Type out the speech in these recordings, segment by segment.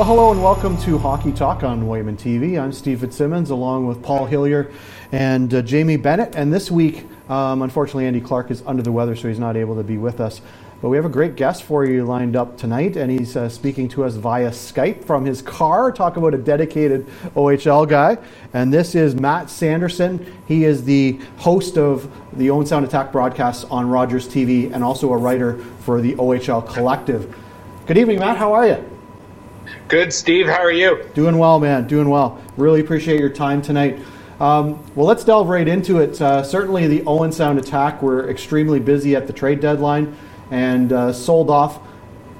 Well, hello and welcome to Hockey Talk on Wightman TV. I'm Steve Fitzsimmons along with Paul Hillier and uh, Jamie Bennett. And this week, um, unfortunately, Andy Clark is under the weather, so he's not able to be with us. But we have a great guest for you lined up tonight, and he's uh, speaking to us via Skype from his car. Talk about a dedicated OHL guy. And this is Matt Sanderson. He is the host of the Owen Sound Attack broadcasts on Rogers TV and also a writer for the OHL Collective. Good evening, Matt. How are you? Good, Steve. How are you? Doing well, man. Doing well. Really appreciate your time tonight. Um, well, let's delve right into it. Uh, certainly, the Owen Sound attack were extremely busy at the trade deadline and uh, sold off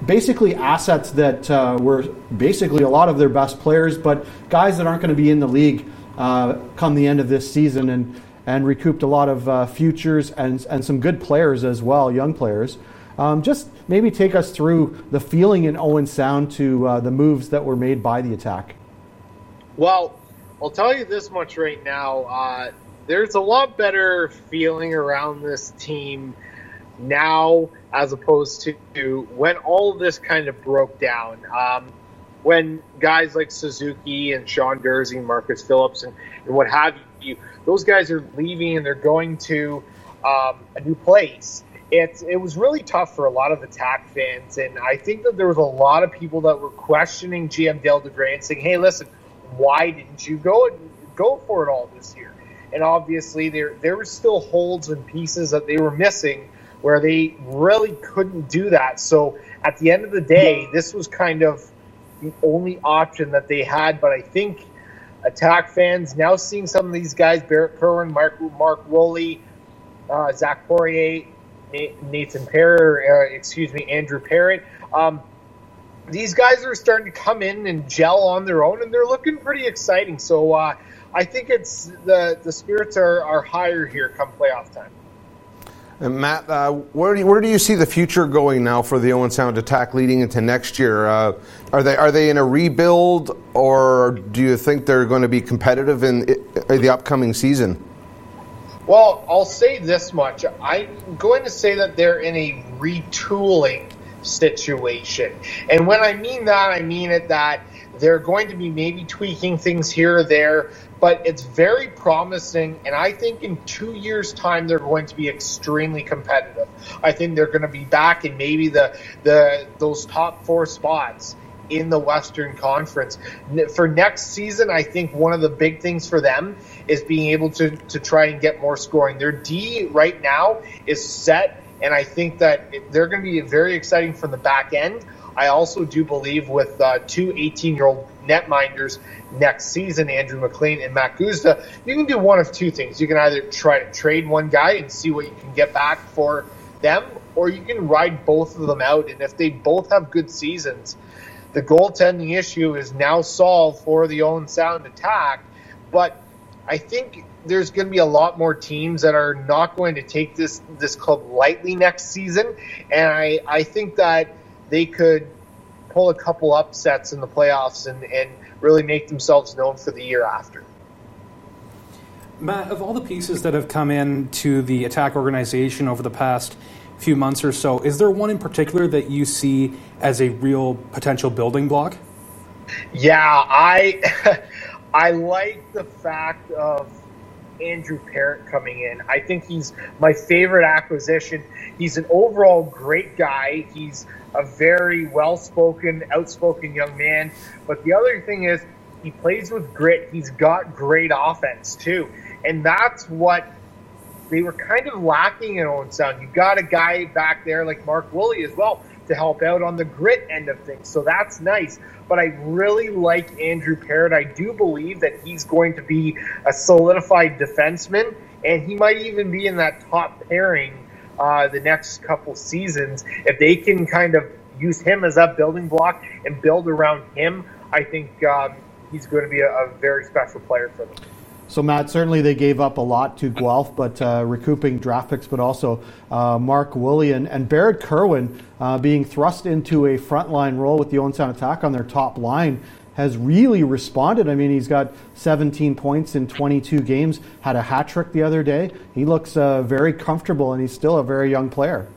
basically assets that uh, were basically a lot of their best players, but guys that aren't going to be in the league uh, come the end of this season and, and recouped a lot of uh, futures and, and some good players as well, young players. Um, just maybe take us through the feeling in Owen Sound to uh, the moves that were made by the attack. Well, I'll tell you this much right now. Uh, there's a lot better feeling around this team now as opposed to when all of this kind of broke down. Um, when guys like Suzuki and Sean Durzi and Marcus Phillips and, and what have you, those guys are leaving and they're going to um, a new place it, it was really tough for a lot of attack fans. And I think that there was a lot of people that were questioning GM Dale DeGray and saying, hey, listen, why didn't you go go for it all this year? And obviously, there there were still holes and pieces that they were missing where they really couldn't do that. So at the end of the day, this was kind of the only option that they had. But I think attack fans now seeing some of these guys, Barrett Kerwin, Mark Mark Woolley, uh, Zach Poirier, Nathan Parrott, uh, excuse me, Andrew Parrott. Um, these guys are starting to come in and gel on their own, and they're looking pretty exciting. So uh, I think it's the the spirits are, are higher here come playoff time. And Matt, uh, where, do you, where do you see the future going now for the Owen Sound attack leading into next year? Uh, are they are they in a rebuild, or do you think they're going to be competitive in, in the upcoming season? Well, I'll say this much. I'm going to say that they're in a retooling situation. And when I mean that, I mean it that they're going to be maybe tweaking things here or there, but it's very promising. And I think in two years' time, they're going to be extremely competitive. I think they're going to be back in maybe the, the those top four spots in the Western Conference. For next season, I think one of the big things for them is being able to, to try and get more scoring. Their D right now is set, and I think that they're going to be very exciting from the back end. I also do believe with uh, two 18 year old netminders next season, Andrew McLean and Mack Guzda, you can do one of two things. You can either try to trade one guy and see what you can get back for them, or you can ride both of them out. And if they both have good seasons, the goaltending issue is now solved for the Owen Sound attack. But I think there's going to be a lot more teams that are not going to take this this club lightly next season, and I I think that they could pull a couple upsets in the playoffs and and really make themselves known for the year after. Matt, of all the pieces that have come in to the attack organization over the past few months or so. Is there one in particular that you see as a real potential building block? Yeah, I I like the fact of Andrew Parrott coming in. I think he's my favorite acquisition. He's an overall great guy. He's a very well spoken, outspoken young man. But the other thing is, he plays with grit. He's got great offense, too. And that's what they were kind of lacking in Owen Sound. You got a guy back there like Mark Woolley as well to help out on the grit end of things. So that's nice. But I really like Andrew Parrott. I do believe that he's going to be a solidified defenseman, and he might even be in that top pairing uh, the next couple seasons. If they can kind of use him as a building block and build around him, I think um, he's going to be a, a very special player for them. So, Matt, certainly they gave up a lot to Guelph, but uh, recouping draft picks, but also uh, Mark Woolley and, and Barrett Kerwin uh, being thrust into a frontline role with the Owen Sound attack on their top line has really responded. I mean, he's got 17 points in 22 games, had a hat trick the other day. He looks uh, very comfortable, and he's still a very young player.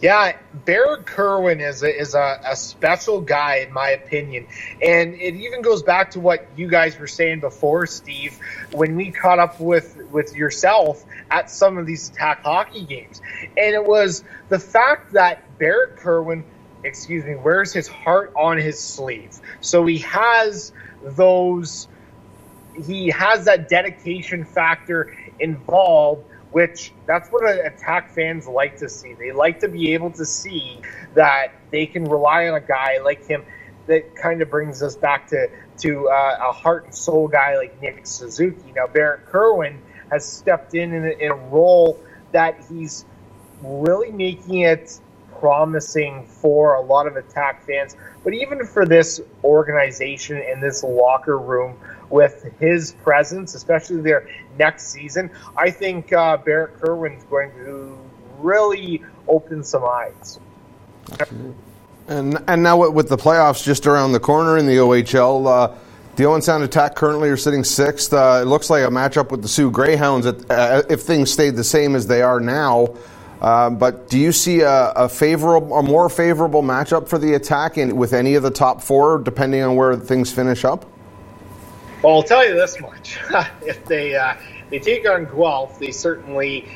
Yeah, Barrett Kerwin is a, is a, a, special guy in my opinion, and it even goes back to what you guys were saying before, Steve, when we caught up with with yourself at some of these attack hockey games, and it was the fact that Barrett Kerwin, excuse me, wears his heart on his sleeve, so he has those, he has that dedication factor involved which that's what attack fans like to see. They like to be able to see that they can rely on a guy like him. That kind of brings us back to to uh, a heart and soul guy like Nick Suzuki. Now Barrett Kerwin has stepped in in a, in a role that he's really making it promising for a lot of attack fans, but even for this organization and this locker room with his presence, especially their next season, I think uh, Barrett Kerwin's going to really open some eyes. And and now with the playoffs just around the corner in the OHL, uh, the Owen Sound Attack currently are sitting sixth. Uh, it looks like a matchup with the Soo Greyhounds at, uh, if things stayed the same as they are now. Uh, but do you see a, a, favorable, a more favorable matchup for the attack in, with any of the top four, depending on where things finish up? Well, I'll tell you this much: if they uh, they take on Guelph, they certainly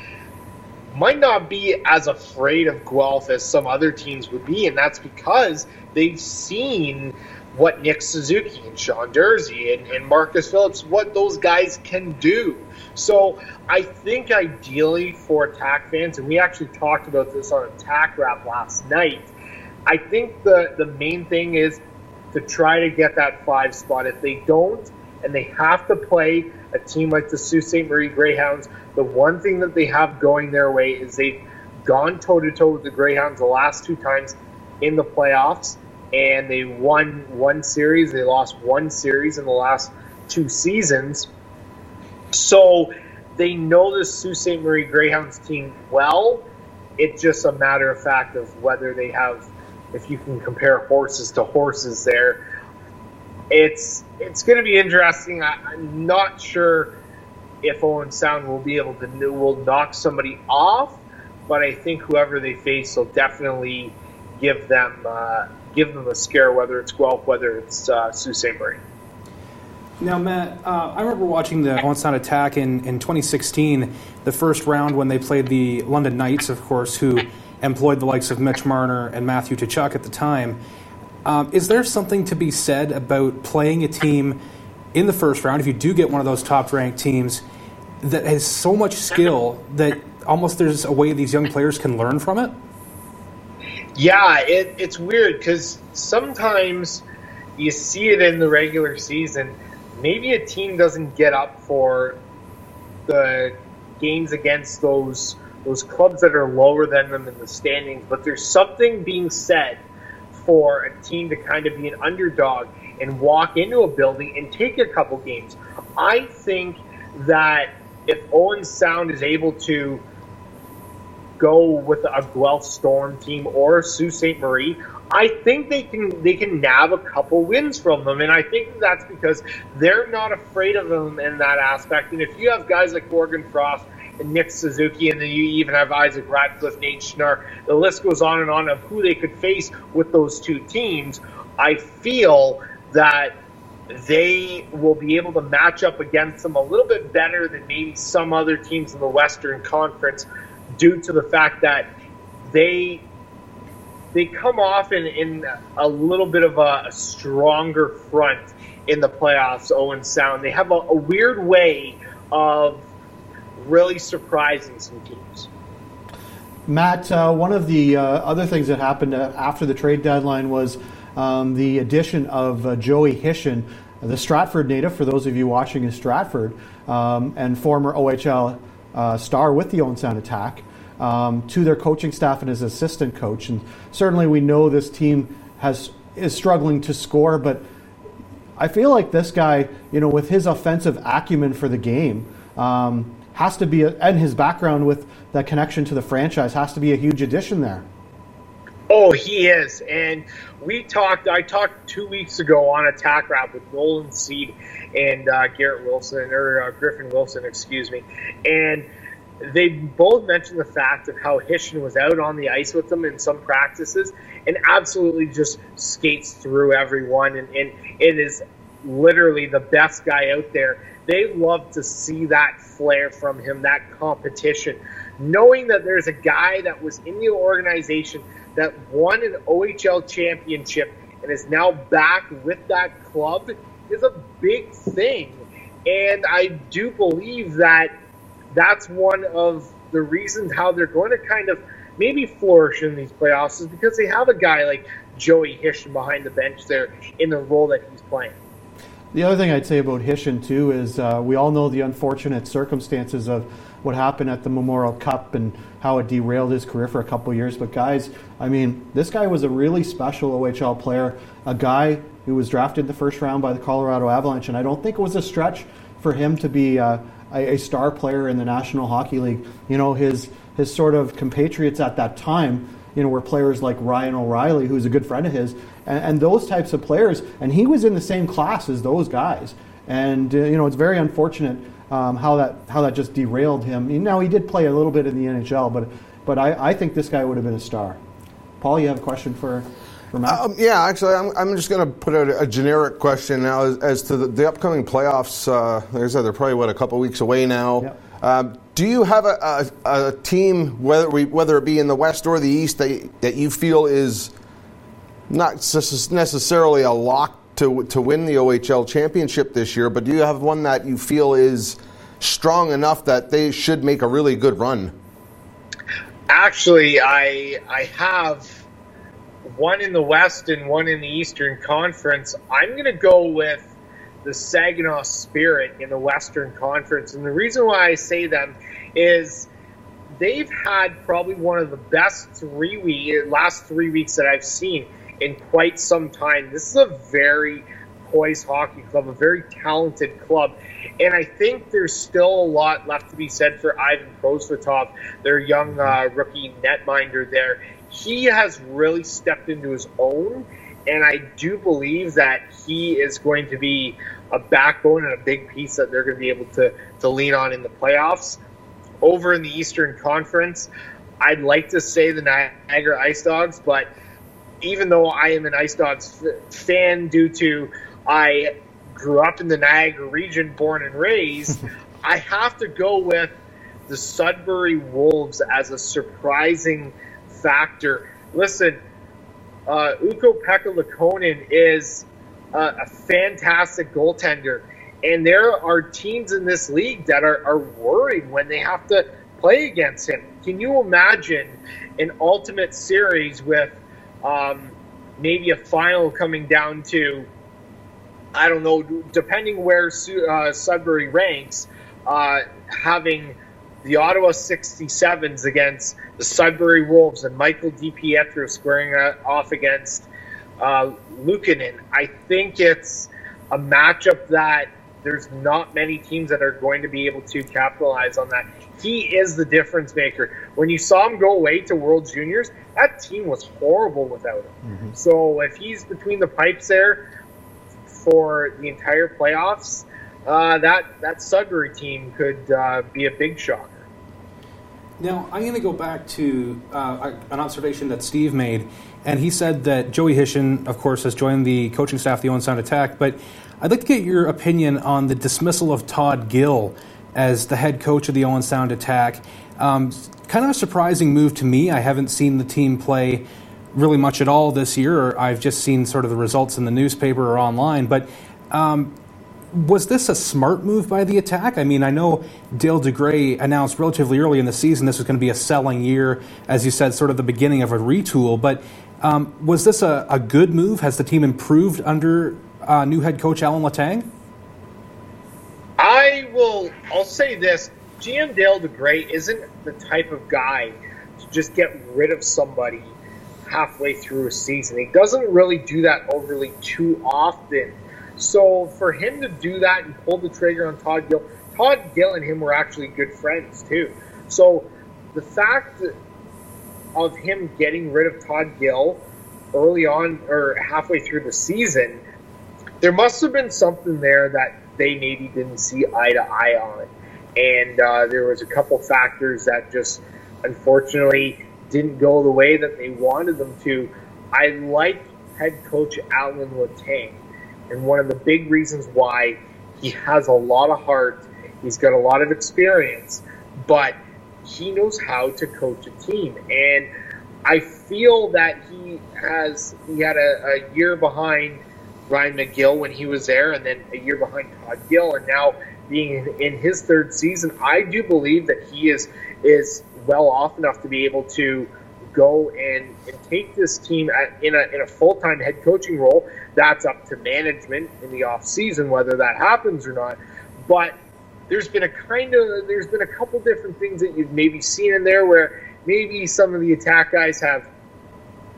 might not be as afraid of Guelph as some other teams would be, and that's because they've seen what Nick Suzuki and Sean Durzi and, and Marcus Phillips, what those guys can do. So I think ideally for attack fans, and we actually talked about this on Attack Rap last night. I think the the main thing is to try to get that five spot. If they don't, and they have to play a team like the Sault Ste. Marie Greyhounds. The one thing that they have going their way is they've gone toe to toe with the Greyhounds the last two times in the playoffs, and they won one series. They lost one series in the last two seasons. So they know the Sault Ste. Marie Greyhounds team well. It's just a matter of fact of whether they have, if you can compare horses to horses there, it's it's going to be interesting. I, am not sure if Owen Sound will be able to will knock somebody off, but I think whoever they face will definitely give them uh, give them a scare, whether it's Guelph, whether it's uh, Sault Ste. Marie. Now, Matt, uh, I remember watching the Owen Sound attack in, in 2016, the first round when they played the London Knights, of course, who employed the likes of Mitch Marner and Matthew Tkachuk at the time. Um, is there something to be said about playing a team in the first round, if you do get one of those top ranked teams, that has so much skill that almost there's a way these young players can learn from it? Yeah, it, it's weird because sometimes you see it in the regular season. Maybe a team doesn't get up for the games against those those clubs that are lower than them in the standings, but there's something being said for a team to kind of be an underdog and walk into a building and take a couple games. I think that if Owen Sound is able to go with a Guelph Storm team or Sault Ste. Marie, I think they can they can nab a couple wins from them, and I think that's because they're not afraid of them in that aspect. And if you have guys like Morgan Frost Nick Suzuki, and then you even have Isaac Ratcliffe, Nate Schnarr. The list goes on and on of who they could face with those two teams. I feel that they will be able to match up against them a little bit better than maybe some other teams in the Western Conference due to the fact that they they come off in, in a little bit of a, stronger front in the playoffs, oh Owen Sound. They have a, a weird way of really surprising some teams. Matt, uh, one of the uh, other things that happened uh, after the trade deadline was um, the addition of uh, Joey Hishon, the Stratford native, for those of you watching in Stratford, um, and former OHL uh, star with the Owen Sound Attack, um, to their coaching staff and as assistant coach. And certainly we know this team has is struggling to score, but I feel like this guy, you know, with his offensive acumen for the game, um, has to be, a, and his background with that connection to the franchise has to be a huge addition there. Oh, he is. And we talked, I talked two weeks ago on Attack Rap with Nolan Seed and uh, Garrett Wilson, or uh, Griffin Wilson, excuse me. And they both mentioned the fact of how Hishon was out on the ice with them in some practices and absolutely just skates through everyone and, and it is literally the best guy out there. They love to see that flair from him, that competition. Knowing that there's a guy that was in the organization that won an OHL championship and is now back with that club is a big thing. And I do believe that that's one of the reasons how they're going to kind of maybe flourish in these playoffs is because they have a guy like Joey Hishon behind the bench there in the role that he's playing. The other thing I'd say about Hishon too is uh, we all know the unfortunate circumstances of what happened at the Memorial Cup and how it derailed his career for a couple years. But guys, I mean, this guy was a really special OHL player, a guy who was drafted the first round by the Colorado Avalanche, and I don't think it was a stretch for him to be uh, a, a star player in the National Hockey League. You know, his his sort of compatriots at that time, you know, were players like Ryan O'Reilly, who's a good friend of his, and, and those types of players. And he was in the same class as those guys. And uh, you know, it's very unfortunate um, how that how that just derailed him. Now he did play a little bit in the NHL, but but I, I think this guy would have been a star. Paul, you have a question for. Um, yeah, actually, I'm, I'm just going to put out a generic question now as, as to the, the, upcoming playoffs. Uh, there's they're probably what a couple weeks away now. Yep. Um, do you have a, a, a, team, whether we, whether it be in the West or the East, that, that you feel is not necessarily a lock to to win the OHL championship this year, but do you have one that you feel is strong enough that they should make a really good run? Actually, I I have one in the West and one in the Eastern Conference. I'm going to go with the Saginaw Spirit in the Western Conference, and the reason why I say them is they've had probably one of the best three week last three weeks that I've seen in quite some time. This is a very poised hockey club, a very talented club. And I think there's still a lot left to be said for Ivan Prosvetov, their young uh, rookie netminder there. He has really stepped into his own, and I do believe that he is going to be a backbone and a big piece that they're going to be able to, to lean on in the playoffs. Over in the Eastern Conference, I'd like to say the Niagara Ice Dogs, but – even though I am an Ice Dogs f- fan due to I grew up in the Niagara region, born and raised, I have to go with the Sudbury Wolves as a surprising factor. Listen, uh, Ukko-Pekka Luukkonen is uh, a fantastic goaltender, and there are teams in this league that are, are worried when they have to play against him. Can you imagine an ultimate series with um, maybe a final coming down to, I don't know, depending where uh, Sudbury ranks, uh, having the Ottawa 67s against the Sudbury Wolves and Michael DiPietro squaring off against uh, Luukkonen. I think it's a matchup that there's not many teams that are going to be able to capitalize on that. He is the difference maker. When you saw him go away to World Juniors, that team was horrible without him. Mm-hmm. So if he's between the pipes there for the entire playoffs, uh, that that Sudbury team could uh, be a big shocker. Now I'm going to go back to uh, an observation that Steve made, and he said that Joey Hishon, of course, has joined the coaching staff of the Owen Sound Attack. But I'd like to get your opinion on the dismissal of Todd Gill as the head coach of the Owen Sound Attack. Um, kind of a surprising move to me. I haven't seen the team play really much at all this year. I've just seen sort of the results in the newspaper or online. But um, was this a smart move by the attack? I mean, I know Dale DeGray announced relatively early in the season this was going to be a selling year, as you said, sort of the beginning of a retool. But um, was this a, a, good move? Has the team improved under uh, new head coach Alan Letang? I will. I'll say this: GM Dale DeGray isn't the type of guy to just get rid of somebody halfway through a season. He doesn't really do that overly too often. So for him to do that and pull the trigger on Todd Gill, Todd Gill and him were actually good friends too. So the fact of him getting rid of Todd Gill early on or halfway through the season, there must have been something there that they maybe didn't see eye to eye on. And uh, there was a couple factors that just unfortunately didn't go the way that they wanted them to. I like head coach Alan Letang, and one of the big reasons why he has a lot of heart, he's got a lot of experience, but he knows how to coach a team, and I feel that he has he had a, a year behind Ryan McGill when he was there, and then a year behind Todd Gill, and now being in his third season, I do believe that he is is well off enough to be able to go and, and take this team at, in a in a full time head coaching role. That's up to management in the off season whether that happens or not. But there's been a kind of there's been a couple different things that you've maybe seen in there where maybe some of the attack guys have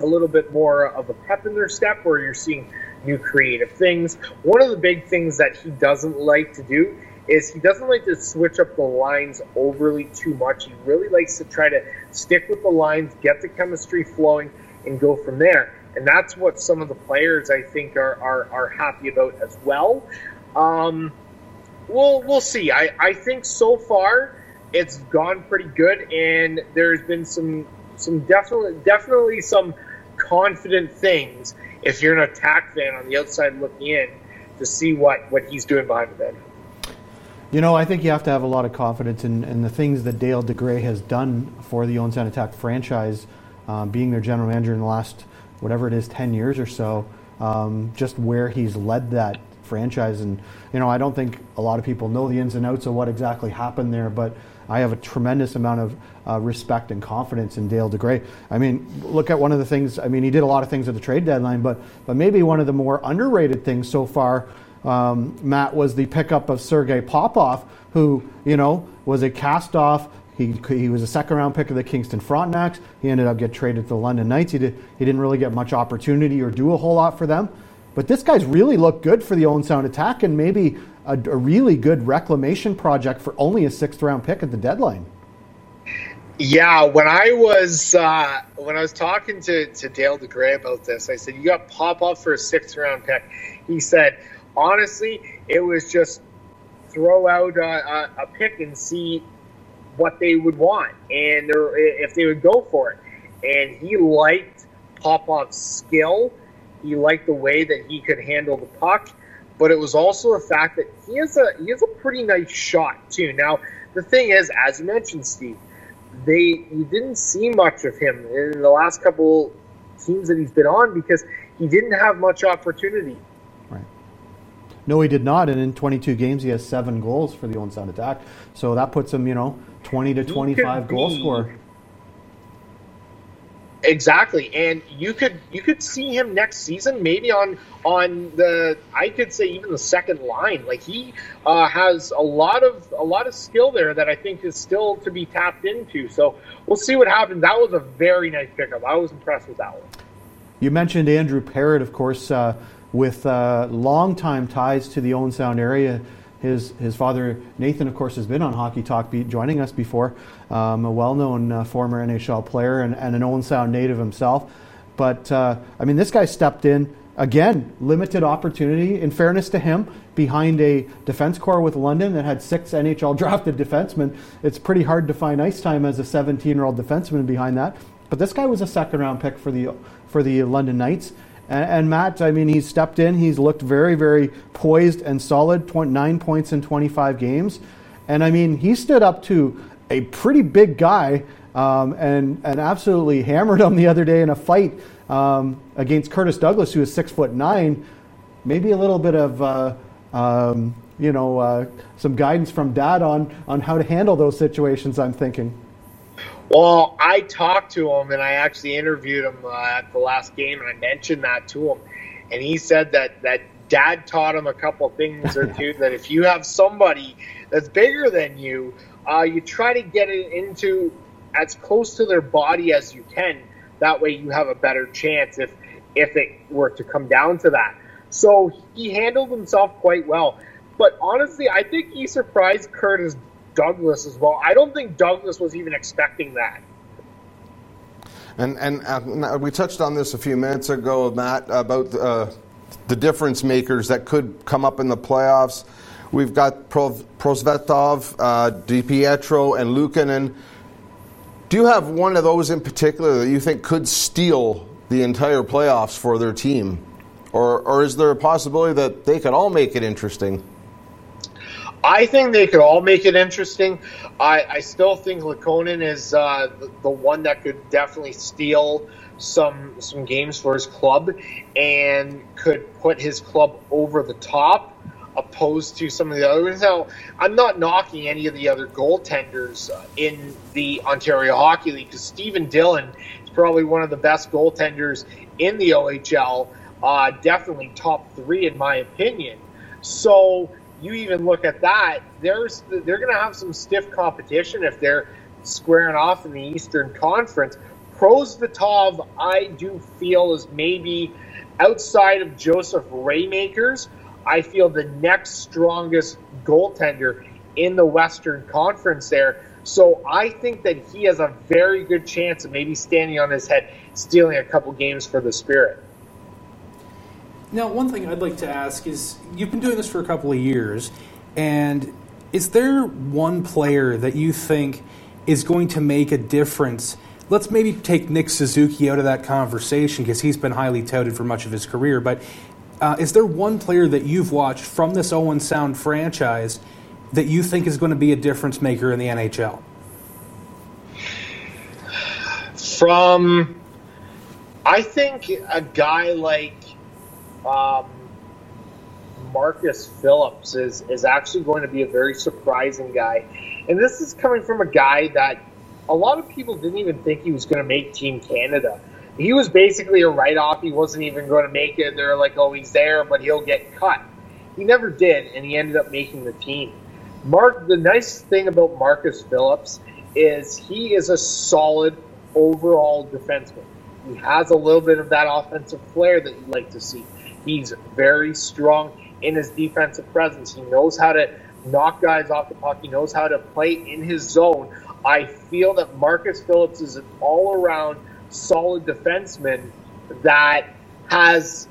a little bit more of a pep in their step where you're seeing new creative things. One of the big things that he doesn't like to do is he doesn't like to switch up the lines overly too much. He really likes to try to stick with the lines, get the chemistry flowing, and go from there. And that's what some of the players I think are are, are happy about as well. Um, we'll we'll see. I, I think so far it's gone pretty good, and there's been some some definitely definitely some confident things if you're an attack fan on the outside looking in to see what what he's doing behind the bench. You know, I think you have to have a lot of confidence in, in the things that Dale DeGray has done for the Sound Attack franchise, um, being their general manager in the last, whatever it is, 10 years or so, um, just where he's led that franchise. And, you know, I don't think a lot of people know the ins and outs of what exactly happened there, but I have a tremendous amount of uh, respect and confidence in Dale DeGray. I mean, look at one of the things, I mean, he did a lot of things at the trade deadline, but, but maybe one of the more underrated things so far um, Matt, was the pickup of Sergei Popov, who, you know, was a cast off. He, he was a second round pick of the Kingston Frontenacs. He ended up getting traded to the London Knights. He, did, he didn't really get much opportunity or do a whole lot for them. But this guy's really looked good for the Owen Sound attack and maybe a, a really good reclamation project for only a sixth round pick at the deadline. Yeah, when I was uh, when I was talking to, to Dale DeGray about this, I said, "You got pop Popov for a sixth round pick." He said, honestly, it was just throw out a, a, pick and see what they would want and if they would go for it. And he liked Popov's skill. He liked the way that he could handle the puck, but it was also the fact that he has a he has a pretty nice shot too. Now the thing is, as you mentioned, Steve, they you didn't see much of him in the last couple teams that he's been on because he didn't have much opportunity. No, he did not. And in 22 games, he has seven goals for the Owen Sound attack. So that puts him, you know, 20 to 25 goal scorer. Exactly, and you could you could see him next season maybe on on the I could say even the second line. Like he uh, has a lot of a lot of skill there that I think is still to be tapped into. So we'll see what happens. That was a very nice pickup. I was impressed with that one. You mentioned Andrew Parrott, of course. Uh, with uh, long-time ties to the Owen Sound area. His, his father, Nathan, of course, has been on Hockey Talk Beat, joining us before, um, a well known uh, former NHL player and, and, an Owen Sound native himself. But, uh, I mean, this guy stepped in, again, limited opportunity, in fairness to him, behind a defense corps with London that had six NHL drafted defensemen. It's pretty hard to find ice time as a 17 year old defenseman behind that. But this guy was a second round pick for the, for the London Knights. And, and, Matt, I mean, he's stepped in. He's looked very, very poised and solid. nine points in 25 games, and I mean, he stood up to a pretty big guy um, and and absolutely hammered him the other day in a fight um, against Curtis Douglas, who is six foot nine. Maybe a little bit of. Uh, um, you know, uh, some guidance from Dad on on how to handle those situations. I'm thinking. Well, I talked to him and I actually interviewed him uh, at the last game, and I mentioned that to him, and he said that that dad taught him a couple things or two. that if you have somebody that's bigger than you, uh, you try to get it into as close to their body as you can. That way, you have a better chance if if it were to come down to that. So he handled himself quite well. But honestly, I think he surprised Curtis Douglas as well. I don't think Douglas was even expecting that. And and uh, we touched on this a few minutes ago, Matt, about uh, the difference makers that could come up in the playoffs. We've got Prosvetov, uh, DiPietro, and Luukkonen. Do you have one of those in particular that you think could steal the entire playoffs for their team? Or, or is there a possibility that they could all make it interesting? I think they could all make it interesting. I, I still think Luukkonen is uh, the, the, one that could definitely steal some some games for his club and could put his club over the top opposed to some of the others. Now, I'm not knocking any of the other goaltenders in the Ontario Hockey League because Stephen Dhillon is probably one of the best goaltenders in the OHL, uh, definitely top three in my opinion. So you even look at that, there's they're going to have some stiff competition if they're squaring off in the Eastern Conference. Prosvetov, I do feel is maybe outside of Joseph Raaymakers I feel the next strongest goaltender in the Western Conference there. So I think that he has a very good chance of maybe standing on his head, stealing a couple games for the Spirit. Now, one thing I'd like to ask is you've been doing this for a couple of years, and is there one player that you think is going to make a difference? Let's maybe take Nick Suzuki out of that conversation because he's been highly touted for much of his career. But uh, is there one player that you've watched from this Owen Sound franchise that you think is going to be a difference maker in the NHL? From, I think a guy like um, Marcus Phillips is, is actually going to be a very surprising guy. And this is coming from a guy that a lot of people didn't even think he was going to make Team Canada he was basically a write off. He wasn't even going to make it. They're like, oh, he's there, but he'll get cut. He never did, and he ended up making the team. Mark, the nice thing about Marcus Phillips is he is a solid overall defenseman. He has a little bit of that offensive flair that you'd like to see. He's very strong in his defensive presence. He knows how to knock guys off the puck. He knows how to play in his zone. I feel that Marcus Phillips is an all around solid defenseman that has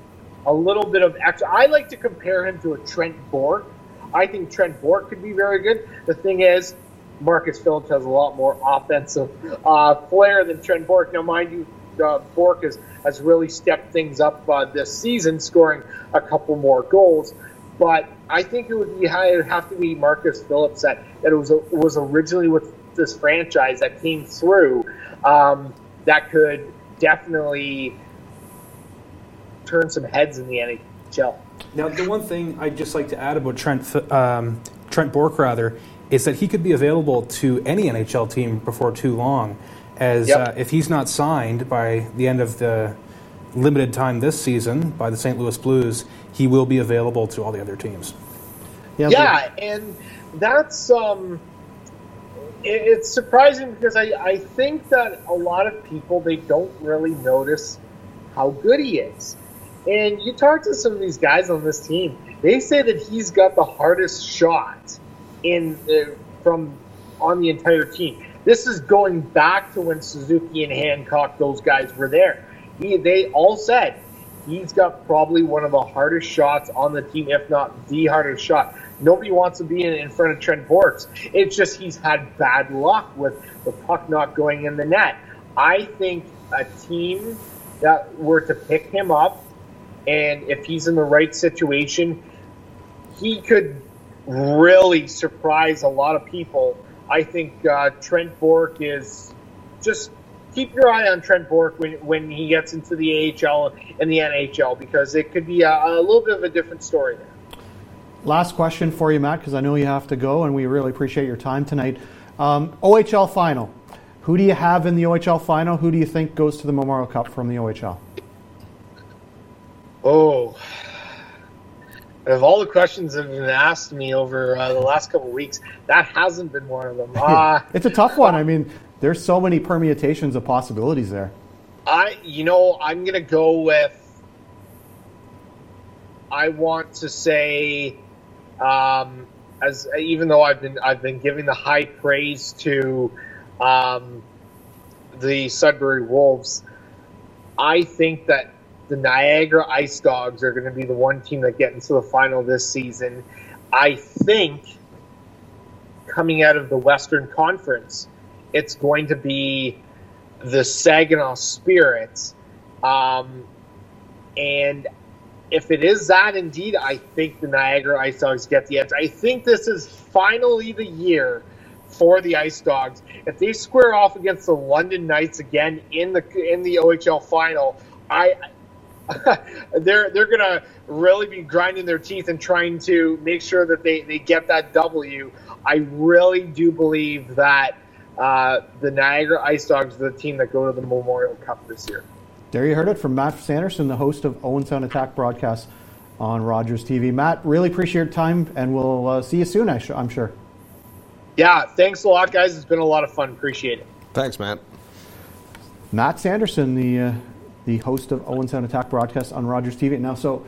a little bit of extra. I like to compare him to a Trent Bourque. I think Trent Bourque could be very good. The thing is, Marcus Phillips has a lot more offensive uh, flair than Trent Bourque. Now, mind you, uh, Bourque has, has really stepped things up uh, this season, scoring a couple more goals. But I think it would be it would have to be Marcus Phillips that, that was was originally with this franchise that came through. Um, that could definitely turn some heads in the NHL. Now, the one thing I'd just like to add about Trent um, Trent Bourque rather is that he could be available to any NHL team before too long, as yep. uh, if he's not signed by the end of the limited time this season by the St. Louis Blues, he will be available to all the other teams. Yeah, yeah and that's um, it's surprising because I, I think that a lot of people they don't really notice how good he is. And you talk to some of these guys on this team, they say that he's got the hardest shot in uh, from on the entire team. This is going back to when Suzuki and Hancock, those guys were there. He, they all said he's got probably one of the hardest shots on the team, if not the hardest shot. Nobody wants to be in, in front of Trent Bourque. It's just he's had bad luck with the puck not going in the net. I think a team that were to pick him up, and if he's in the right situation, he could really surprise a lot of people. I think uh, Trent Bourque is just keep your eye on Trent Bourque when, when he gets into the AHL and the NHL because it could be a, a little bit of a different story there. Last question for you, Matt, because I know you have to go, and we really appreciate your time tonight. Um, OHL final. Who do you have in the OHL final? Who do you think goes to the Memorial Cup from the OHL? Oh, of all the questions that have been asked me over uh, the last couple of weeks, that hasn't been one of them. Uh, it's a tough one. I mean, there's so many permutations of possibilities there. I, you know, I'm gonna go with. I want to say um, as even though I've been I've been giving the high praise to um, the Sudbury Wolves, I think that the Niagara Ice Dogs are going to be the one team that get into the final this season. I think coming out of the Western Conference, it's going to be the Saginaw Spirits. Um, and if it is that indeed, I think the Niagara Ice Dogs get the edge. I think this is finally the year for the Ice Dogs. If they square off against the London Knights again in the in the OHL final, I they're they're gonna really be grinding their teeth and trying to make sure that they, they get that W. I really do believe that uh, the Niagara Ice Dogs are the team that go to the Memorial Cup this year. There you heard it from Matt Sanderson, the host of Owen Sound Attack broadcast on Rogers TV. Matt, really appreciate your time, and we'll uh, see you soon, I'm sure. Yeah, thanks a lot, guys. It's been a lot of fun. Appreciate it. Thanks, Matt. Matt Sanderson, the uh, the host of Owen Sound Attack broadcast on Rogers TV. Now, so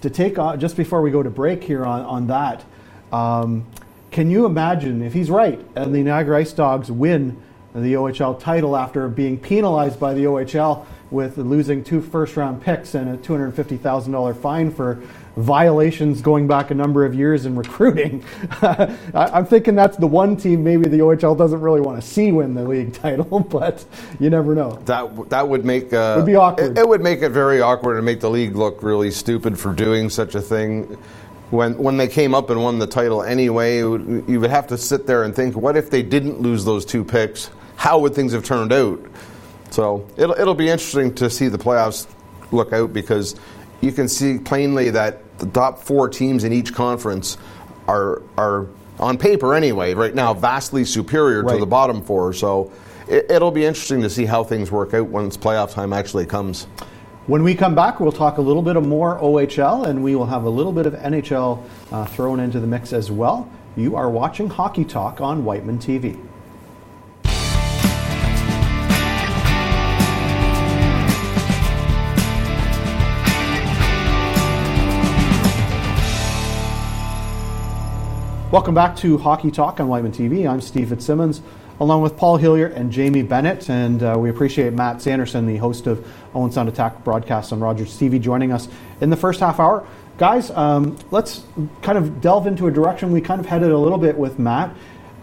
to take on, just before we go to break here on, on that, um, can you imagine if he's right and the Niagara Ice Dogs win the OHL title after being penalized by the OHL with losing two first round picks and a $250,000 fine for violations going back a number of years in recruiting. I'm thinking that's the one team maybe the OHL doesn't really want to see win the league title, but you never know. That that would make uh, would be awkward. It, it, would make it very awkward and make the league look really stupid for doing such a thing. When when they came up and won the title anyway, you would have to sit there and think, what if they didn't lose those two picks? How would things have turned out? So it'll it'll be interesting to see the playoffs look out because you can see plainly that the top four teams in each conference are are on paper anyway right now vastly superior right. to the bottom four. So it, it'll be interesting to see how things work out once playoff time actually comes. When we come back, we'll talk a little bit of more OHL and we will have a little bit of NHL uh, thrown into the mix as well. You are watching Hockey Talk on Wightman TV. Welcome back to Hockey Talk on Wightman TV. I'm Steve Fitzsimmons, along with Paul Hillier and Jamie Bennett, and uh, we appreciate Matt Sanderson, the host of Owen Sound Attack broadcast on Rogers TV, joining us in the first half hour. Guys, um, let's kind of delve into a direction we kind of headed a little bit with Matt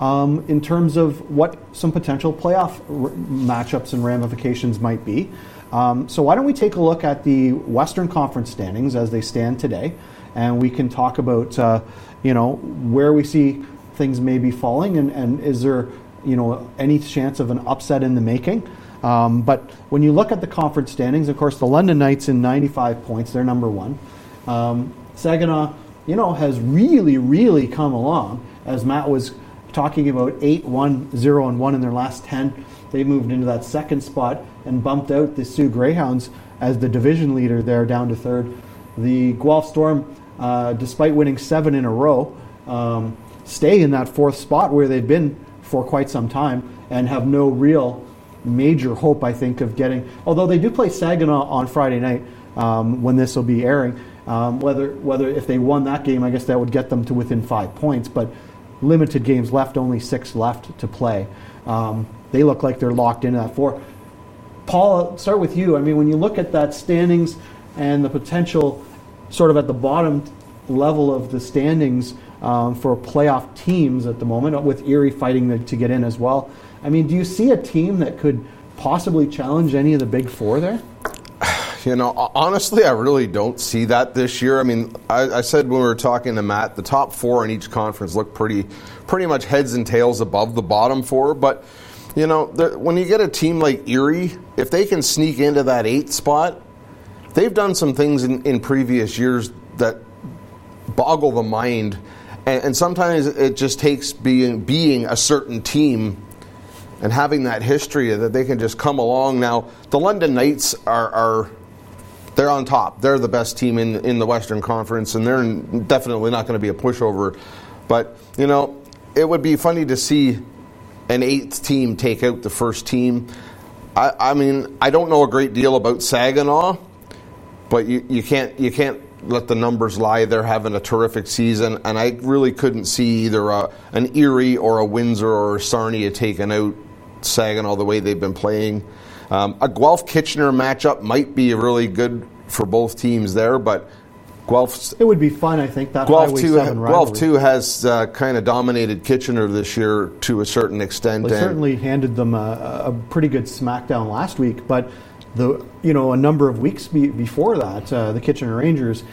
um, in terms of what some potential playoff r- matchups and ramifications might be. Um, so, why don't we take a look at the Western Conference standings as they stand today, and we can talk about. Uh, you know, where we see things may be falling, and, and is there, you know, any chance of an upset in the making? Um, but when you look at the conference standings, of course, the London Knights in 95 points, they're number one. Um, Saginaw, you know, has really, really come along. As Matt was talking about 8 1 0 and 1 in their last 10, they moved into that second spot and bumped out the Soo Greyhounds as the division leader there down to third. The Guelph Storm uh, despite winning seven in a row, um, stay in that fourth spot where they've been for quite some time and have no real major hope, I think, of getting. Although they do play Saginaw on Friday night um, when this will be airing. Um, whether whether if they won that game, I guess that would get them to within five points. But limited games left, only six left to play. Um, they look like they're locked into that four. Paul, I'll start with you. I mean, when you look at that standings and the potential sort of at the bottom level of the standings um, for playoff teams at the moment, with Erie fighting the, to get in as well. I mean, do you see a team that could possibly challenge any of the big four there? You know, honestly, I really don't see that this year. I mean, I, I, said when we were talking to Matt, the top four in each conference look pretty, pretty much heads and tails above the bottom four. But you know, when you get a team like Erie, if they can sneak into that eighth spot, they've done some things in, in previous years that boggle the mind, and, and sometimes it just takes being being a certain team and having that history that they can just come along. Now, the London Knights are, are they're on top. They're the best team in in the Western Conference, and they're definitely not going to be a pushover. But you know, it would be funny to see an eighth team take out the first team. I, I mean, I don't know a great deal about Saginaw but you, you can't you can't let the numbers lie. They're having a terrific season, and I really couldn't see either a, an Erie or a Windsor or a Sarnia taking out Saginaw the way they've been playing. Um, a Guelph Kitchener matchup might be really good for both teams there, but Guelph, It would be fun, I think. That Guelph too, 7 Guelph too has uh, kind of dominated Kitchener this year to a certain extent. They and- certainly handed them a, a pretty good smackdown last week, but the you know a number of weeks be, before that, uh, the Kitchener Rangers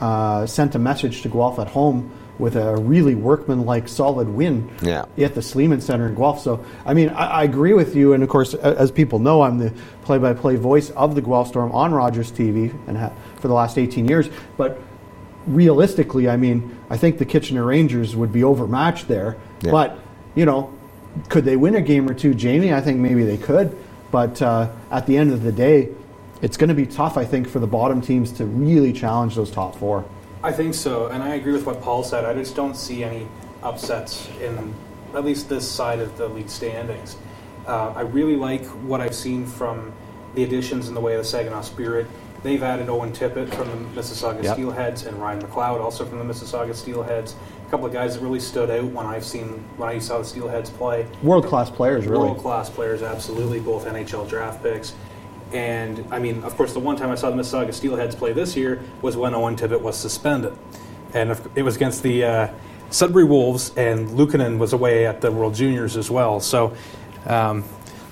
uh, sent a message to Guelph at home with a really workmanlike, solid win Yeah. at the Sleeman Center in Guelph. So, I mean, I, I agree with you, and of course, as people know, I'm the play-by-play voice of the Guelph Storm on Rogers TV, and ha- for the last 18 years, but realistically, I mean, I think the Kitchener Rangers would be overmatched there. Yeah. But, you know, could they win a game or two, Jamie? I think maybe they could. But uh, at the end of the day, it's going to be tough, I think, for the bottom teams to really challenge those top four. I think so, and I agree with what Paul said. I just don't see any upsets in at least this side of the league standings. Uh, I really like what I've seen from the additions in the way of the Saginaw Spirit. They've added Owen Tippett from the Mississauga Yep. Steelheads and Ryan McLeod also from the Mississauga Steelheads. A couple of guys that really stood out when I've seen when I saw the Steelheads play. World class players, really. World class players, absolutely, both NHL draft picks. And I mean, of course, the one time I saw the Mississauga Steelheads play this year was when Owen Tippett was suspended, and it was against the uh, Sudbury Wolves, and Luukkonen was away at the World Juniors as well. So um,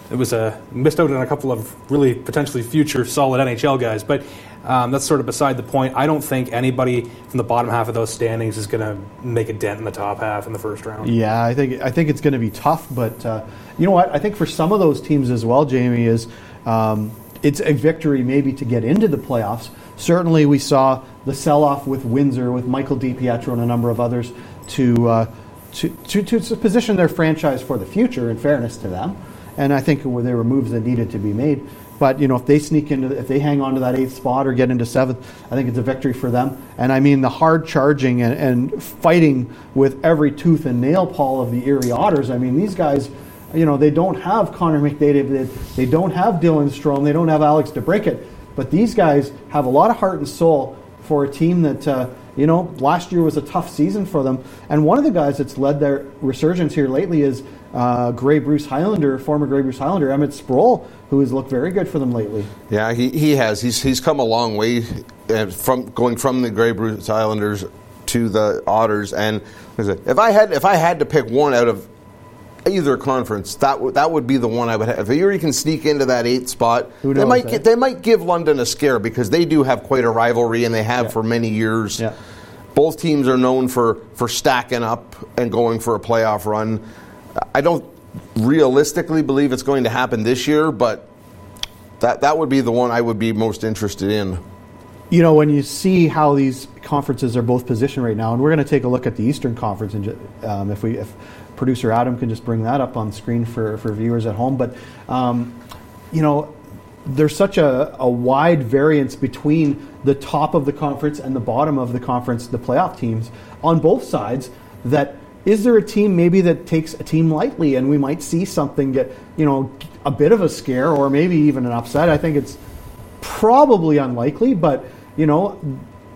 it was a missed out on a couple of really potentially future solid NHL guys, but. Um, that's sort of beside the point. I don't think anybody from the bottom half of those standings is going to make a dent in the top half in the first round. Yeah, I think I think it's going to be tough, but uh, you know what? I think for some of those teams as well, Jamie is um, it's a victory maybe to get into the playoffs. Certainly, we saw the sell-off with Windsor, with Michael DiPietro and a number of others to, uh, to, to to position their franchise for the future. In fairness to them, and I think there were moves that needed to be made. But you know, if they sneak into, if they hang on to that eighth spot or get into seventh, I think it's a victory for them. And I mean, the hard charging and, and fighting with every tooth and nail, Paul of the Erie Otters. I mean, these guys, you know, they don't have Connor McDavid, they, they don't have Dylan Strome, they don't have Alex DeBrincat, but these guys have a lot of heart and soul for a team that. Uh, you know, last year was a tough season for them. And one of the guys that's led their resurgence here lately is uh, Grey Bruce Highlander, former Grey Bruce Highlander, Emmett Sproul, who has looked very good for them lately. Yeah, he, he has. He's he's come a long way uh, from going from the Grey Bruce Islanders to the Otters. And if I had if I had to pick one out of either conference, that w- that would be the one I would have. If Erie can sneak into that eighth spot, they might eh? get, they might give London a scare because they do have quite a rivalry and they have for many years. Yeah. Both teams are known for for stacking up and going for a playoff run. I don't realistically believe it's going to happen this year, but that that would be the one I would be most interested in. You know, when you see how these conferences are both positioned right now, and we're going to take a look at the Eastern Conference, and um, if we, if producer Adam can just bring that up on screen for, for viewers at home, but um, you know, there's such a, a wide variance between the top of the conference and the bottom of the conference, the playoff teams on both sides. That is there a team maybe that takes a team lightly, and we might see something get you know a bit of a scare or maybe even an upset. I think it's probably unlikely, but you know,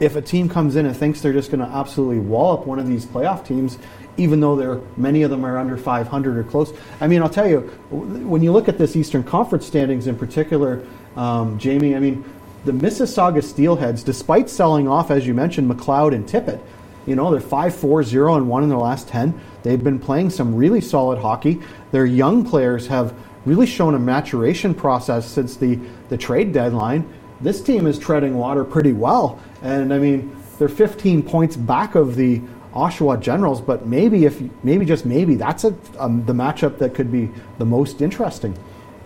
if a team comes in and thinks they're just going to absolutely wallop one of these playoff teams, even though they're many of them are under 500 or close. I mean, I'll tell you, when you look at this Eastern Conference standings in particular, um, Jamie, I mean, the Mississauga Steelheads, despite selling off, as you mentioned, McLeod and Tippett, you know, they're 5 4 0 and 1 in their last 10. They've been playing some really solid hockey. Their young players have really shown a maturation process since the, the trade deadline. This team is treading water pretty well. And I mean, they're 15 points back of the Oshawa Generals, but maybe if maybe just maybe that's a, um, the matchup that could be the most interesting.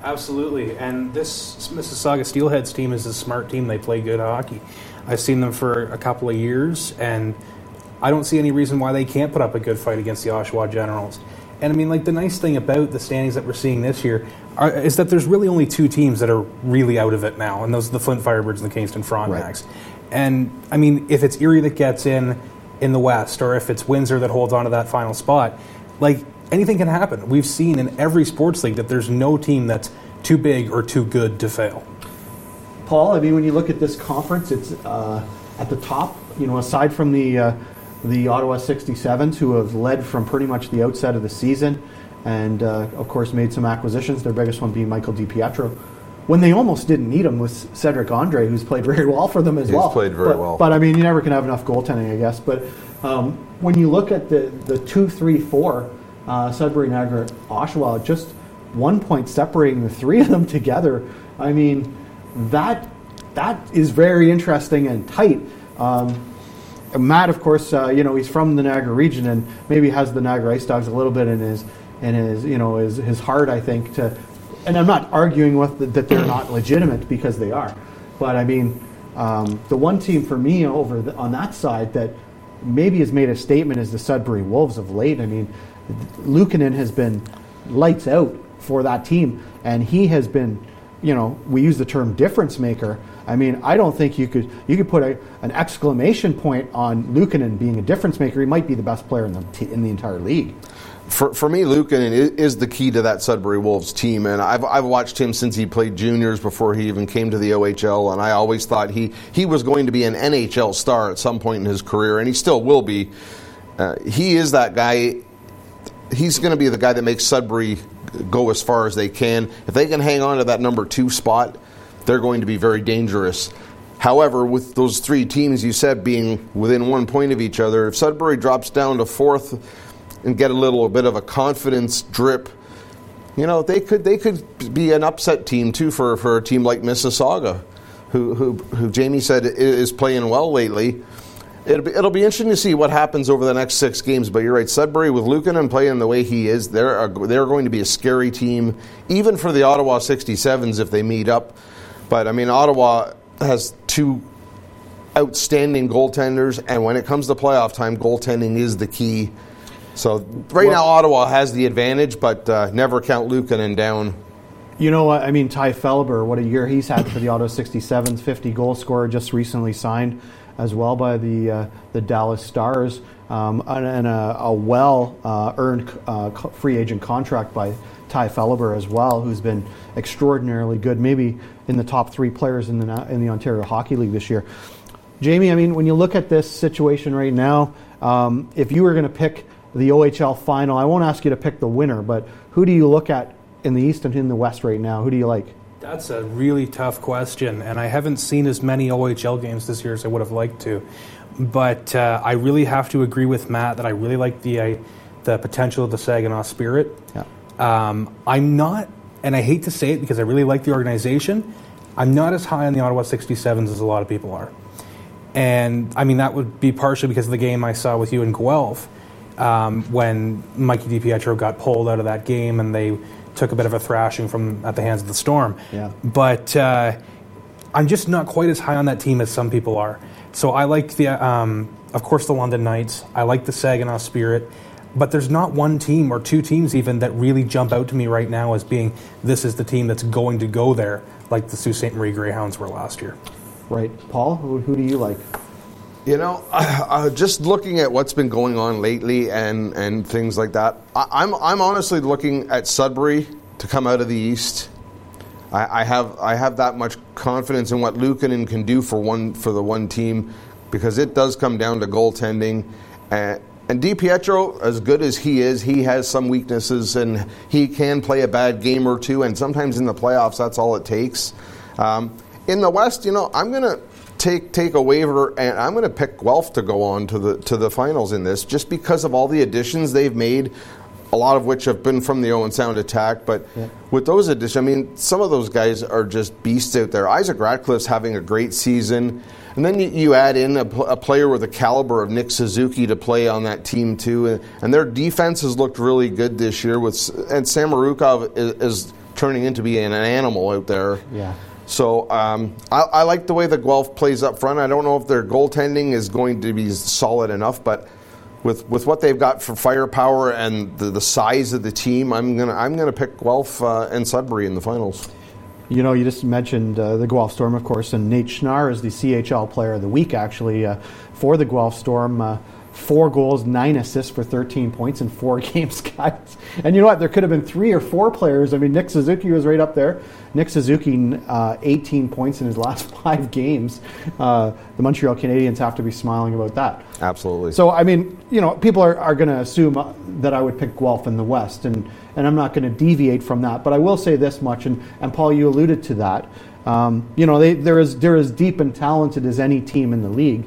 Absolutely, and this Mississauga Steelheads team is a smart team. They play good hockey. I've seen them for a couple of years, and I don't see any reason why they can't put up a good fight against the Oshawa Generals. And I mean, like the nice thing about the standings that we're seeing this year are, is that there's really only two teams that are really out of it now, and those are the Flint Firebirds and the Kingston Frontenacs. And I mean, if it's Erie that gets in in the West, or if it's Windsor that holds on to that final spot, like anything can happen. We've seen in every sports league that there's no team that's too big or too good to fail. Paul, I mean, when you look at this conference, it's uh, at the top. You know, aside from the uh, the Ottawa 67s, who have led from pretty much the outset of the season, and uh, of course made some acquisitions. Their biggest one being Michael DiPietro. When they almost didn't need him was Cedrick Andree, who's played very well for them as He's well. played very but, well. But I mean, you never can have enough goaltending, I guess. But um, when you look at the the two, three, four, uh, Sudbury, Niagara, Oshawa, just one point separating the three of them together. I mean, that that is very interesting and tight. Um, Matt, of course, uh, you know he's from the Niagara region and maybe has the Niagara Ice Dogs a little bit in his in his you know his, his heart. I think to, and I'm not arguing with the, that they're not legitimate because they are, but I mean um, the one team for me over the, on that side that maybe has made a statement is the Sudbury Wolves of late. I mean, Luukkonen has been lights out for that team, and he has been, you know, we use the term difference maker. I mean, I don't think you could you could put a, an exclamation point on Luukkonen being a difference maker. He might be the best player in the t- in the entire league. For, for me, is, is the key to that Sudbury Wolves team, and I've, I've watched him since he played juniors before he even came to the OHL, and I always thought he, he was going to be an NHL star at some point in his career, and he still will be. Uh, he is that guy. He's going to be the guy that makes Sudbury go as far as they can. If they can hang on to that number two spot, they're going to be very dangerous. However, with those three teams you said being within one point of each other, if Sudbury drops down to fourth and get a little bit of a confidence drip, you know, they could they could be an upset team too for, for a team like Mississauga, who, who who Jamie said is playing well lately. It'll be, it'll be interesting to see what happens over the next six games. But you're right, Sudbury with Luukkonen playing the way he is, they're a, they're going to be a scary team, even for the Ottawa 67s if they meet up. But I mean, Ottawa has two outstanding goaltenders, and when it comes to playoff time, goaltending is the key. So right now, Ottawa has the advantage, but uh, never count Luukkonen down. You know what? I mean, Tye Felhaber, what a year he's had for the Ottawa 67s, 50 goal scorer, just recently signed as well by the uh, the Dallas Stars, um, and, and a, a well uh, earned uh, co- free agent contract by Tye Felhaber as well, who's been extraordinarily good, maybe in the top three players in the in the Ontario Hockey League this year. Jamie, I mean, when you look at this situation right now, um, if you were going to pick the OHL final, I won't ask you to pick the winner, but who do you look at in the East and in the West right now? Who do you like? That's a really tough question, and I haven't seen as many OHL games this year as I would have liked to. But uh, I really have to agree with Matt that I really like the uh, the potential of the Saginaw Spirit. Yeah. Um, I'm not, and I hate to say it because I really like the organization. I'm not as high on the Ottawa 67s as a lot of people are, and I mean that would be partially because of the game I saw with you in Guelph um, when Mikey DiPietro got pulled out of that game and they took a bit of a thrashing from at the hands of the Storm. Yeah. But uh, I'm just not quite as high on that team as some people are. So I like the, um, of course, the London Knights. I like the Saginaw Spirit. But there's not one team or two teams even that really jump out to me right now as being this is the team that's going to go there, like the Sault Ste. Marie Greyhounds were last year. Right, Paul. Who, who do you like? You know, uh, just looking at what's been going on lately and, and things like that, I, I'm I'm honestly looking at Sudbury to come out of the East. I, I have I have that much confidence in what Luukkonen can do for one for the one team because it does come down to goaltending. Uh, and DiPietro, as good as he is, he has some weaknesses and he can play a bad game or two. And sometimes in the playoffs, that's all it takes. Um, in the West, you know, I'm to take take a waiver and I'm going to pick Guelph to go on to the to the finals in this just because of all the additions they've made a lot of which have been from the Owen Sound attack but Yeah. with those additions I mean some of those guys are just beasts out there Isaac Ratcliffe's having a great season and then you, you add in a, a player with the caliber of Nick Suzuki to play on that team too and, and their defense has looked really good this year with and Samorukov is, is turning into being an animal out there Yeah. So um, I, I like the way the Guelph plays up front. I don't know if their goaltending is going to be solid enough, but with with what they've got for firepower and the, the size of the team, I'm gonna I'm gonna pick Guelph uh, and Sudbury in the finals. You know, you just mentioned uh, the Guelph Storm, of course, and Nate Schnarr is the CHL Player of the Week, actually, uh, for the Guelph Storm. Uh, four goals, nine assists for 13 points in four games, guys. And you know what? There could have been three or four players. I mean, Nick Suzuki was right up there. Nick Suzuki, uh, 18 points in his last five games. Uh, the Montreal Canadiens have to be smiling about that. Absolutely. So, I mean, you know, people are, are going to assume uh, that I would pick Guelph in the West, and, and I'm not going to deviate from that. But I will say this much, and, and Paul, you alluded to that. Um, you know, they, they're, as, they're as deep and talented as any team in the league.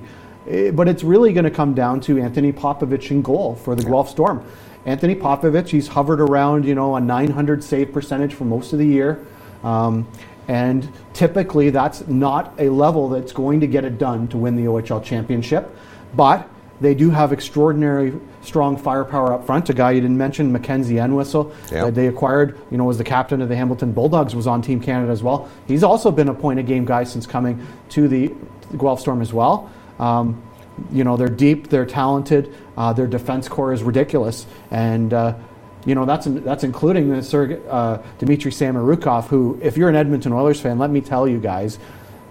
Eh, but it's really going to come down to Anthony Popovich in goal for the Guelph Storm. Anthony Popovich, he's hovered around, you know, a 900 save percentage for most of the year. Um, and typically that's not a level that's going to get it done to win the OHL championship. But they do have extraordinary strong firepower up front. A guy you didn't mention, Mackenzie Entwistle, Yep. that they acquired, you know, was the captain of the Hamilton Bulldogs, was on Team Canada as well. He's also been a point a game guy since coming to the Guelph Storm as well. Um, you know, they're deep, they're talented, uh, their defense corps is ridiculous, and uh, you know that's that's including the Sir uh, Dmitry Samorukov, who, if you're an Edmonton Oilers fan, let me tell you guys,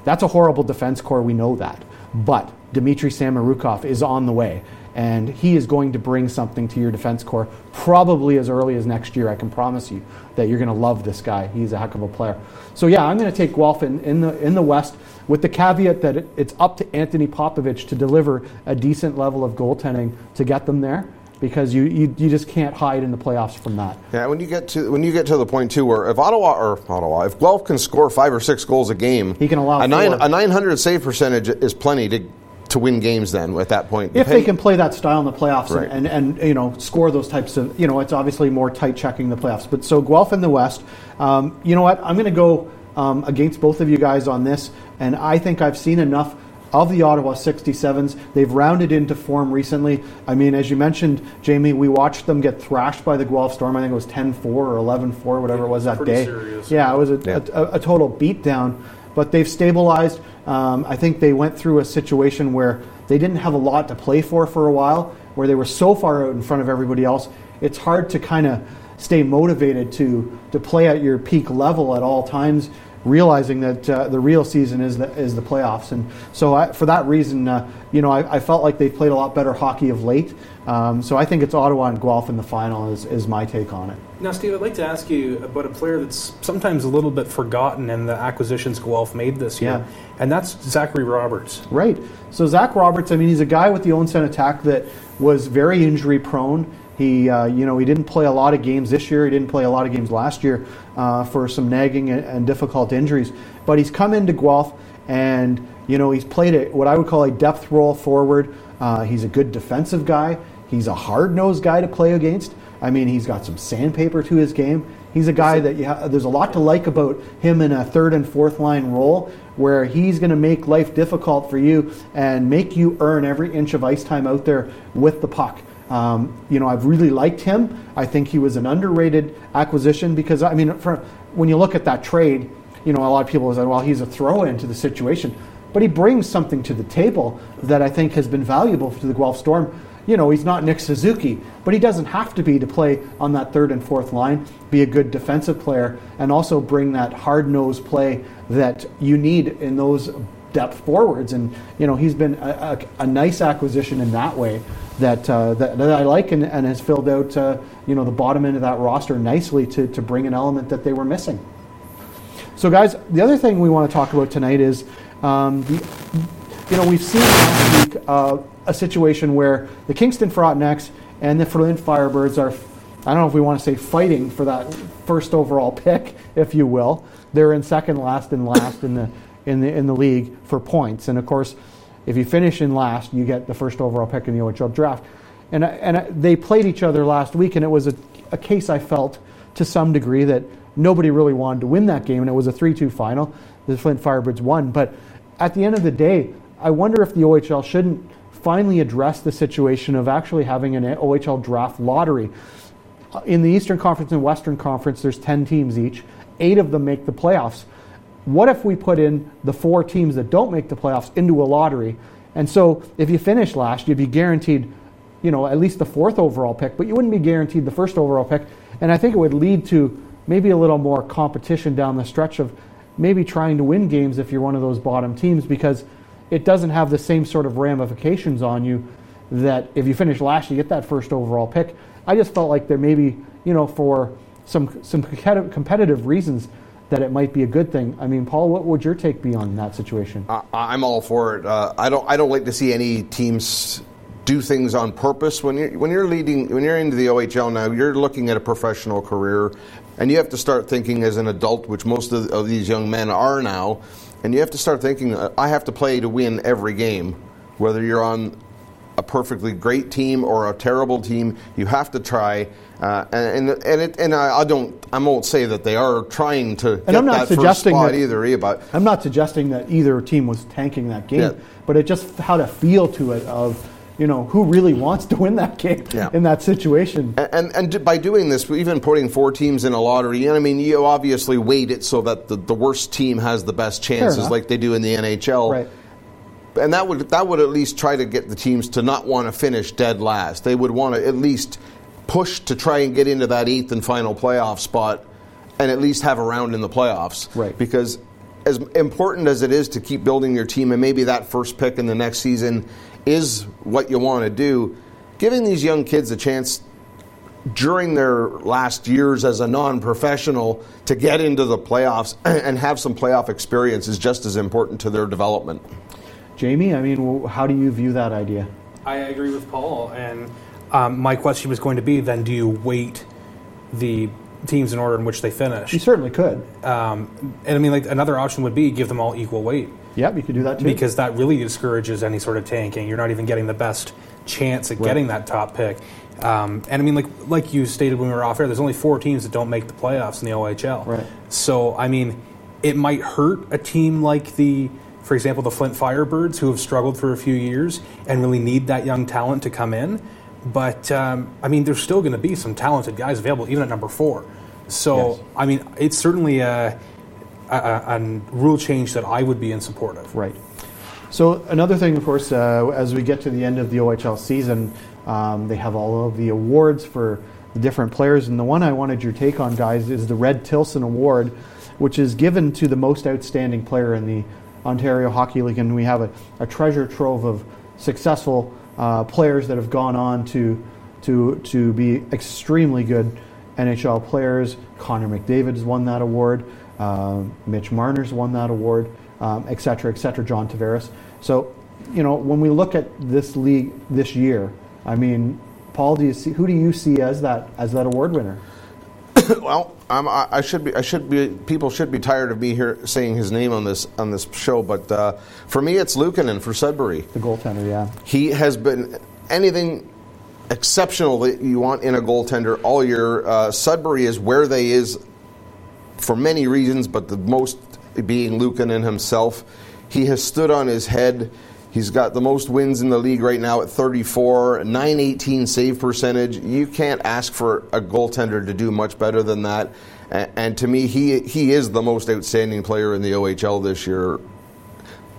that's a horrible defense corps. We know that, but Dmitry Samorukov is on the way, and he is going to bring something to your defense corps probably as early as next year. I can promise you that you're going to love this guy. He's a heck of a player. So yeah, I'm going to take Guelph in, in the in the West with the caveat that it, it's up to Anthony Popovich to deliver a decent level of goaltending to get them there. Because you, you, you just can't hide in the playoffs from that. Yeah, when you get to when you get to the point too where if Ottawa or Ottawa, if Guelph can score five or six goals a game, He can allow a nine four. a nine hundred save percentage is plenty to to win games. Then at that point, if they can play that style in the playoffs Right. and, and, and you know score those types of you know it's obviously more tight checking the playoffs. But so Guelph in the West, um, you know what? I'm going to go um, against both of you guys on this, and I think I've seen enough of the Ottawa 67s. They've rounded into form recently. I mean, as you mentioned, Jamie, we watched them get thrashed by the Guelph Storm. I think it was 10-4 or 11-4, whatever it was that Pretty day. serious. Yeah, it was a, Yeah. a, a, a total beatdown. But they've stabilized. Um, I think they went through a situation where they didn't have a lot to play for for a while, where they were so far out in front of everybody else. It's hard to kind of stay motivated to to play at your peak level at all times, realizing that uh, the real season is the is the playoffs. And so, I, for that reason, uh, you know, I, I felt like they've played a lot better hockey of late. Um, so I think it's Ottawa and Guelph in the final is, is my take on it. Now, Steve, I'd like to ask you about a player that's sometimes a little bit forgotten in the acquisitions Guelph made this year, Yeah. and that's Zachary Roberts. Right. So Zach Roberts, I mean, he's a guy with the Owen Sound Attack that was very injury prone. He, uh, you know, he didn't play a lot of games this year. He didn't play a lot of games last year uh, for some nagging and, and difficult injuries. But he's come into Guelph, and you know, he's played a, what I would call a depth role forward. Uh, he's a good defensive guy. He's a hard-nosed guy to play against. I mean, he's got some sandpaper to his game. He's a guy that ha- there's a lot to like about him in a third and fourth line role, where he's going to make life difficult for you and make you earn every inch of ice time out there with the puck. Um, you know, I've really liked him. I think he was an underrated acquisition because I mean, for, when you look at that trade, you know, a lot of people said, well, he's a throw-in to the situation, but he brings something to the table that I think has been valuable to the Guelph Storm. You know, he's not Nick Suzuki, but he doesn't have to be to play on that third and fourth line, be a good defensive player, and also bring that hard-nosed play that you need in those depth forwards. And you know, he's been a, a, a nice acquisition in that way that uh, that, that I like, and, and has filled out uh, you know the bottom end of that roster nicely to to bring an element that they were missing. So, guys, the other thing we want to talk about tonight is, um, the, you know, we've seen last week uh, a situation where the Kingston Frontenacs and the Flint Firebirds are, I don't know if we want to say fighting for that first overall pick, if you will. They're in second, last, and last in the in the in the league for points, and of course, if you finish in last, you get the first overall pick in the OHL draft. And and they played each other last week, and it was a, a case I felt to some degree that nobody really wanted to win that game, and it was a 3 2 final. The Flint Firebirds won. But at the end of the day, I wonder if the OHL shouldn't finally address the situation of actually having an OHL draft lottery. Uh, In the Eastern Conference and Western Conference, there's 10 teams each. Eight of them make the playoffs. What if we put in the four teams that don't make the playoffs into a lottery? And so if you finish last, you'd be guaranteed, you know, at least the fourth overall pick, but you wouldn't be guaranteed the first overall pick. And I think it would lead to maybe a little more competition down the stretch of maybe trying to win games if you're one of those bottom teams because it doesn't have the same sort of ramifications on you that if you finish last, you get that first overall pick. I just felt like there maybe, you know, for some some competitive competitive reasons that it might be a good thing. I mean, Paul, what would your take be on that situation? I, I'm all for it. Uh, I don't. I don't like to see any teams do things on purpose. When you're when you're leading, when you're into the OHL now, you're looking at a professional career, and you have to start thinking as an adult, which most of, of these young men are now, and you have to start thinking, uh, I have to play to win every game, whether you're on a perfectly great team or a terrible team. You have to try. Uh, and and, it, and I, I, don't I won't say that they are trying to and get I'm not that suggesting that, either, but I'm not suggesting that either team was tanking that game, Yeah. but it just had a feel to it of you know who really wants to win that game Yeah. in that situation. And, and and by doing this, even putting four teams in a lottery, and I mean, you obviously weight it so that the, the worst team has the best chances, like they do in the NHL. Right. And that would that would at least try to get the teams to not want to finish dead last. They would want to at least push to try and get into that eighth and final playoff spot, and at least have a round in the playoffs. Right. Because as important as it is to keep building your team, and maybe that first pick in the next season is what you want to do, giving these young kids a chance during their last years as a non-professional to get into the playoffs and have some playoff experience is just as important to their development. Jamie, I mean, how do you view that idea? I agree with Paul, and um, my question was going to be: Then, do you weight the teams in order in which they finish? You certainly could. Um, and I mean, like another option would be give them all equal weight Yep, you could do that too. because that really discourages any sort of tanking. You're not even getting the best chance at getting that top pick. Um, and I mean, like like you stated when we were off air, there's only four teams that don't make the playoffs in the OHL. Right. So I mean, it might hurt a team like the, for example, the Flint Firebirds, who have struggled for a few years and really need that young talent to come in. But um, I mean, there's still going to be some talented guys available, even at number four. So Yes. I mean, it's certainly a, a, a, rule change that I would be in support of. Right. So another thing, of course, uh, as we get to the end of the OHL season, um, they have all of the awards for the different players, and the one I wanted your take on, guys, is the Red Tilson Award, which is given to the most outstanding player in the Ontario Hockey League, and we have a, a treasure trove of successful uh, players that have gone on to to to be extremely good NHL players. Connor McDavid has won that award. Um, Mitch Marner's won that award, um, et cetera, et cetera. John Tavares. So, you know, when we look at this league this year, I mean, Paul, do you see who do you see as that as that award winner? well, I'm, I should be. I should be. People should be tired of me here saying his name on this on this show. But uh, for me, it's Luukkonen for Sudbury. The goaltender, yeah. He has been anything exceptional that you want in a goaltender all year. Uh, Sudbury is where they is for many reasons, but the most being Luukkonen himself. He has stood on his head. He's got the most wins in the league right now at 34, 918 save percentage. You can't ask for a goaltender to do much better than that. And to me, he he is the most outstanding player in the OHL this year.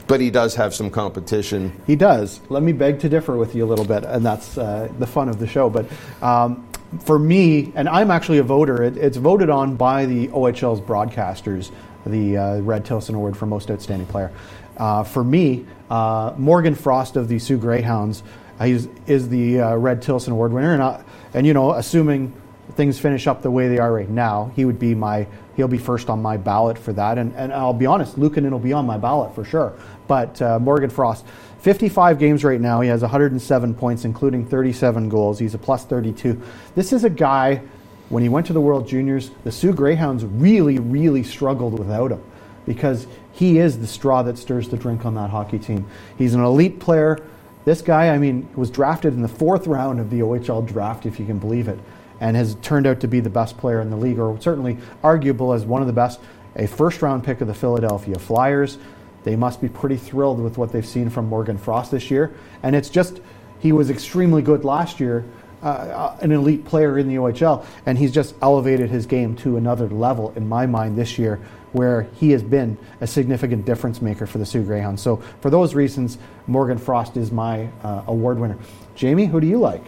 But he does have some competition. He does. Let me beg to differ with you a little bit, and that's uh, the fun of the show. But um, for me, and I'm actually a voter, it, it's voted on by the OHL's broadcasters, the uh, Red Tilson Award for Most Outstanding Player. Uh, for me, uh, Morgan Frost of the Soo Greyhounds uh, he's, is the uh, Red Tilson Award winner, and, I, and you know, assuming things finish up the way they are right now, he would be my he'll be first on my ballot for that. And, and I'll be honest, Luukkonen will be on my ballot for sure. But uh, Morgan Frost, 55 games right now. He has 107 points, including 37 goals. He's a plus 32. This is a guy. When he went to the World Juniors, the Soo Greyhounds really, really struggled without him because he is the straw that stirs the drink on that hockey team. He's an elite player. This guy, I mean, was drafted in the fourth round of the OHL draft, if you can believe it, and has turned out to be the best player in the league, or certainly arguable as one of the best. A first round pick of the Philadelphia Flyers. They must be pretty thrilled with what they've seen from Morgan Frost this year. And it's just, he was extremely good last year, uh, an elite player in the OHL, and he's just elevated his game to another level in my mind this year, where he has been a significant difference maker for the Soo Greyhounds. So, for those reasons, Morgan Frost is my uh, award winner. Jamie, who do you like?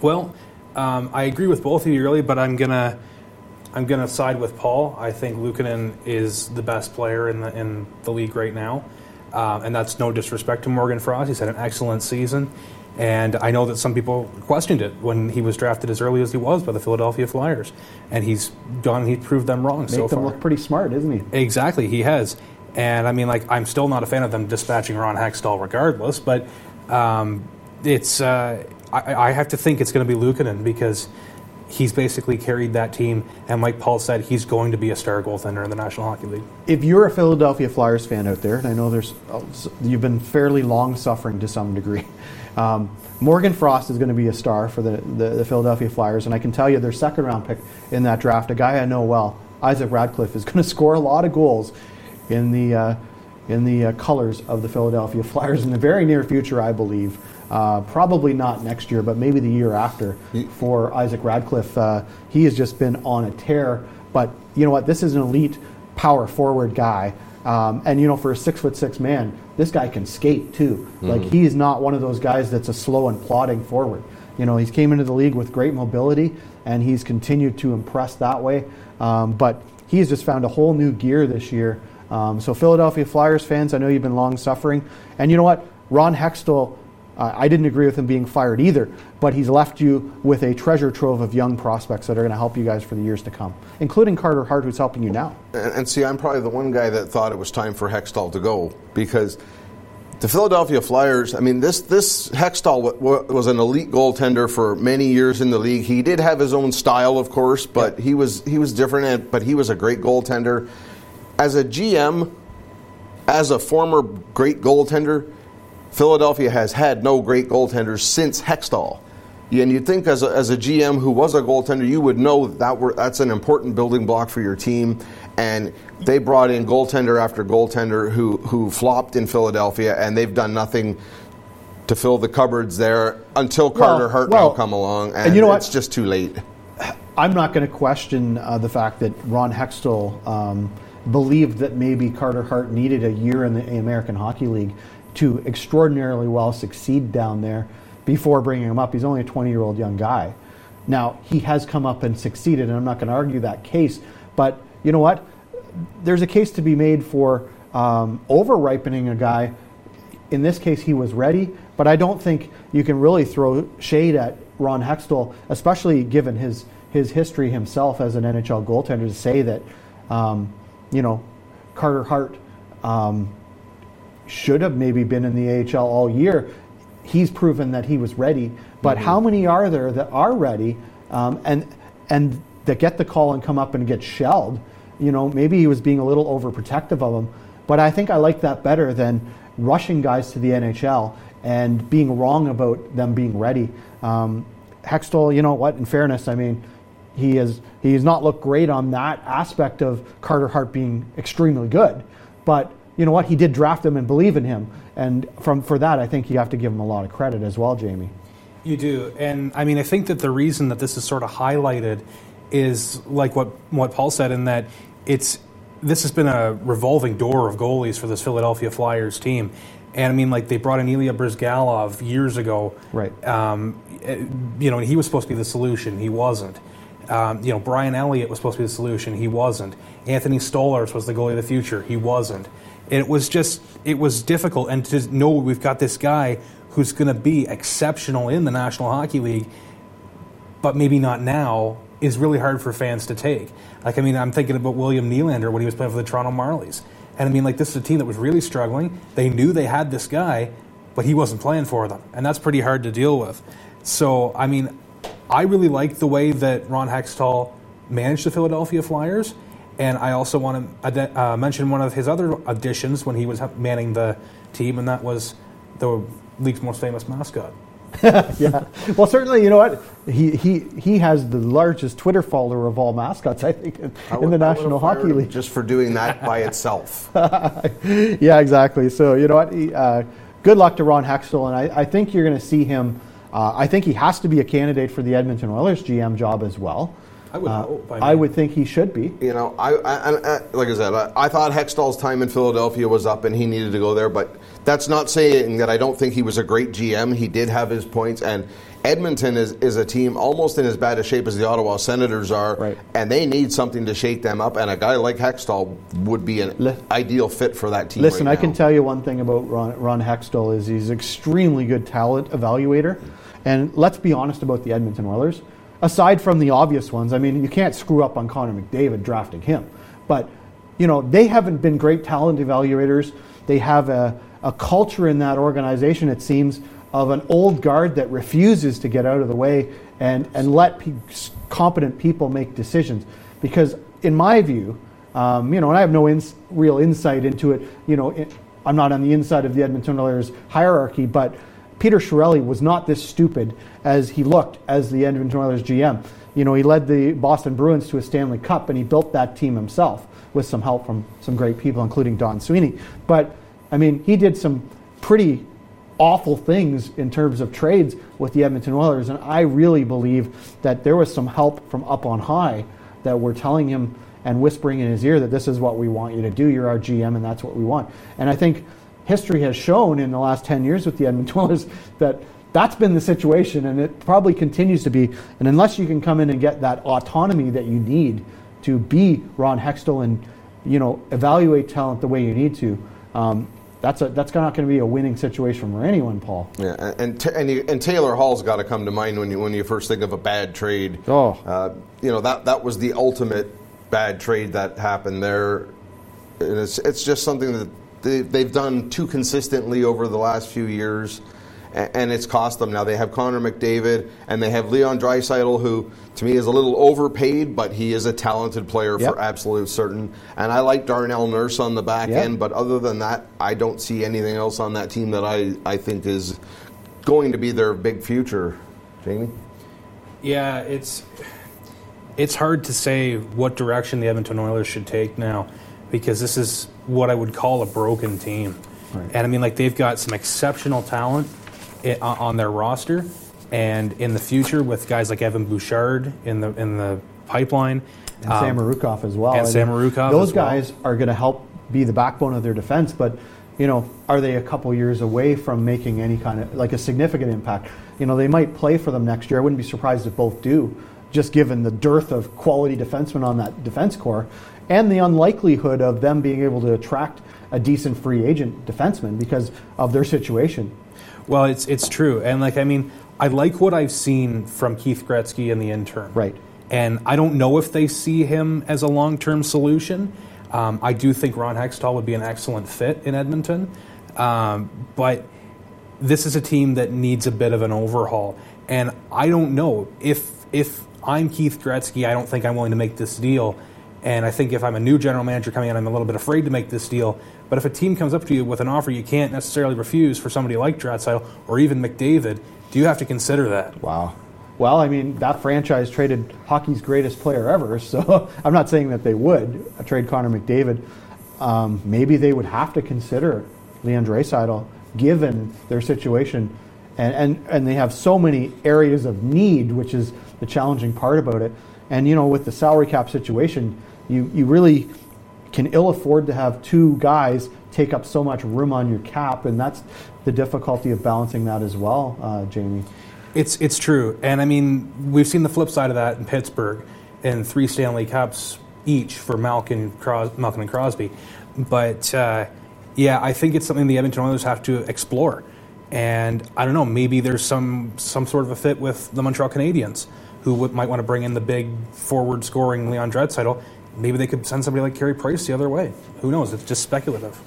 Well, um, I agree with both of you really, but I'm gonna I'm gonna side with Paul. I think Luukkonen is the best player in the in the league right now, um, and that's no disrespect to Morgan Frost. He's had an excellent season, And I know that some people questioned it when he was drafted as early as he was by the Philadelphia Flyers, and he's done. He proved them wrong Make so them far. look pretty smart, isn't he? Exactly, he has. And I mean, like, I'm still not a fan of them dispatching Ron Hextall regardless, but um, it's, uh, I, I have to think it's going to be Luukkonen because he's basically carried that team. And like Paul said, he's going to be a star goaltender in the National Hockey League. if you're a Philadelphia Flyers fan out there, and I know there's you've been fairly long suffering to some degree, um, Morgan Frost is going to be a star for the, the, the Philadelphia Flyers, and I can tell you their second round pick in that draft, a guy I know well, Isaac Ratcliffe, is going to score a lot of goals in the uh, in the uh, colors of the Philadelphia Flyers in the very near future, I believe. Uh, probably not next year, but maybe the year after for Isaac Ratcliffe. Uh, he has just been on a tear. But you know what? This is an elite power forward guy. Um, and you know, for a six foot six man, this guy can skate too. Like he is not one of those guys that's a slow and plodding forward. You know, he's came into the league with great mobility, and he's continued to impress that way. Um, but he's just found a whole new gear this year. Um, so Philadelphia Flyers fans, I know you've been long suffering, and you know what? Ron Hextall, uh, I didn't agree with him being fired either, but he's left you with a treasure trove of young prospects that are going to help you guys for the years to come, including Carter Hart, who's helping you now. And, and see, I'm probably the one guy that thought it was time for Hextall to go because the Philadelphia Flyers. I mean, this this Hextall w- w- was an elite goaltender for many years in the league. He did have his own style, of course, but he was he was different. and- But he was a great goaltender. As a GM, as a former great goaltender, Philadelphia has had no great goaltenders since Hextall. And you'd think, as a, as a GM who was a goaltender, you would know that, were, that's an important building block for your team. And they brought in goaltender after goaltender who, who flopped in Philadelphia, and they've done nothing to fill the cupboards there until Carter Well- Hart well, come along, and, and you know what? it's just too late. I'm not going to question uh, the fact that Ron Hextall um, believed that maybe Carter Hart needed a year in the American Hockey League to extraordinarily well succeed down there before bringing him up. He's only a 20 year old young guy. Now, he has come up and succeeded, and I'm not going to argue that case. But you know what? There's a case to be made for um, over ripening a guy. In this case, he was ready, but I don't think you can really throw shade at Ron Hextall, especially given his his history himself as an NHL goaltender, to say that um, you know Carter Hart um, should have maybe been in the AHL all year. He's proven that he was ready, but how many are there that are ready um, and and that get the call and come up and get shelled? You know, maybe he was being a little overprotective of them, but I think I like that better than rushing guys to the NHL and being wrong about them being ready. Um, Hextall, you know what? In fairness, I mean, he has he has not looked great on that aspect of Carter Hart being extremely good, but you know what? He did draft him and believe in him, and from for that, I think you have to give him a lot of credit as well, Jamie. You do, and I mean, I think that the reason that this is sort of highlighted is like what what Paul said, in that it's this has been a revolving door of goalies for this Philadelphia Flyers team, and I mean, like they brought in Ilya Bryzgalov years ago, Right. Um, eh, you know, he was supposed to be the solution. He wasn't. Um, you know, Brian Elliott was supposed to be the solution. He wasn't. Anthony Stolarz was the goalie of the future. He wasn't. It was just, it was difficult. And to know we've got this guy who's going to be exceptional in the National Hockey League, but maybe not now, is really hard for fans to take. Like, I mean, I'm thinking about William Nylander when he was playing for the Toronto Marlies. And I mean, like, this is a team that was really struggling. They knew they had this guy, but he wasn't playing for them. And that's pretty hard to deal with. So, I mean, I really like the way that Ron Hextall managed the Philadelphia Flyers. And I also want to uh, mention one of his other additions when he was manning the team, and that was the league's most famous mascot. yeah. Well, certainly, you know what? He he he has the largest Twitter follower of all mascots, I think, in, I in the I would National have Hockey League. just for doing that by itself. yeah, exactly. So you know what? He, uh, good luck to Ron Hextall, and I, I think you're going to see him. Uh, I think he has to be a candidate for the Edmonton Oilers GM job as well. I would Uh, hope. I I would think he should be. You know, I, I, I I- like I said, I, I thought Hextall's time in Philadelphia was up and he needed to go there, but that's not saying that I don't think he was a great GM. He did have his points, and Edmonton is, is a team almost in as bad a shape as the Ottawa Senators are, Right. and they need something to shake them up. And a guy like Hextall would be an Le- ideal fit for that team. Listen, right I can tell you one thing about Ron, Ron Hextall is he's extremely good talent evaluator. And let's be honest about the Edmonton Oilers. Aside from the obvious ones, I mean, you can't screw up on Connor McDavid drafting him. But, you know, they haven't been great talent evaluators. They have a, a culture in that organization, it seems, of an old guard that refuses to get out of the way and, and let pe- competent people make decisions. Because, in my view, um, you know, and I have no ins- real insight into it. You know, it, I'm not on the inside of the Edmonton Oilers hierarchy, but Peter Chiarelli was not this stupid as he looked as the Edmonton Oilers GM. You know, he led the Boston Bruins to a Stanley Cup, and he built that team himself with some help from some great people, including Don Sweeney. But I mean, he did some pretty awful things in terms of trades with the Edmonton Oilers, and I really believe that there was some help from up on high that were telling him and whispering in his ear that this is what we want you to do. You're our GM, and that's what we want. And I think history has shown in the last 10 years with the Edmonton Oilers that that's been the situation, and it probably continues to be. And unless you can come in and get that autonomy that you need to be Ron Hextall and you know evaluate talent the way you need to, um, that's a, that's not going to be a winning situation for anyone, Paul. Yeah, and and, and, you, and Taylor Hall's got to come to mind when you when you first think of a bad trade. Oh. uh, you know that that was the ultimate bad trade that happened there. And it's it's just something that they, they've done too consistently over the last few years, and it's cost them. Now they have Connor McDavid and they have Leon Draisaitl, who to me is a little overpaid, but he is a talented player Yep. for absolute certain. And I like Darnell Nurse on the back Yep. end, but other than that, I don't see anything else on that team that I, I think is going to be their big future. Jamie? Yeah, it's it's hard to say what direction the Edmonton Oilers should take now because this is what I would call a broken team. Right. And I mean, like they've got some exceptional talent on their roster, and in the future with guys like Evan Bouchard in the in the pipeline, and um, Sam Marukov as well. and I Samorukov Those as well. guys are going to help be the backbone of their defense, but you know, are they a couple years away from making any kind of like a significant impact? You know, they might play for them next year. I wouldn't be surprised if both do, just given the dearth of quality defensemen on that defense corps, and the unlikelihood of them being able to attract a decent free agent defenseman because of their situation. Well, it's it's true, and like I mean, I like what I've seen from Keith Gretzky in the interim. Right. And I don't know if they see him as a long term solution. Um, I do think Ron Hextall would be an excellent fit in Edmonton, um, but this is a team that needs a bit of an overhaul. And I don't know if if I'm Keith Gretzky, I don't think I'm willing to make this deal. And I think if I'm a new general manager coming in, I'm a little bit afraid to make this deal. But if a team comes up to you with an offer you can't necessarily refuse for somebody like Draisaitl or even McDavid, do you have to consider that? Wow. Well, I mean, that franchise traded hockey's greatest player ever, so I'm not saying that they would trade Connor McDavid. Um, maybe they would have to consider Leon Draisaitl, given their situation, and, and and they have so many areas of need, which is the challenging part about it. And you know, with the salary cap situation, you you really can ill afford to have two guys take up so much room on your cap, and that's the difficulty of balancing that as well, uh, Jamie. It's it's true, and I mean we've seen the flip side of that in Pittsburgh, and three Stanley Cups each for Malkin, Cros- Malkin and Crosby. But uh, yeah, I think it's something the Edmonton Oilers have to explore, and I don't know, maybe there's some some sort of a fit with the Montreal Canadiens, who might want to bring in the big forward scoring Leon Draisaitl. Maybe they could send somebody like Carey Price the other way. Who knows? It's just speculative.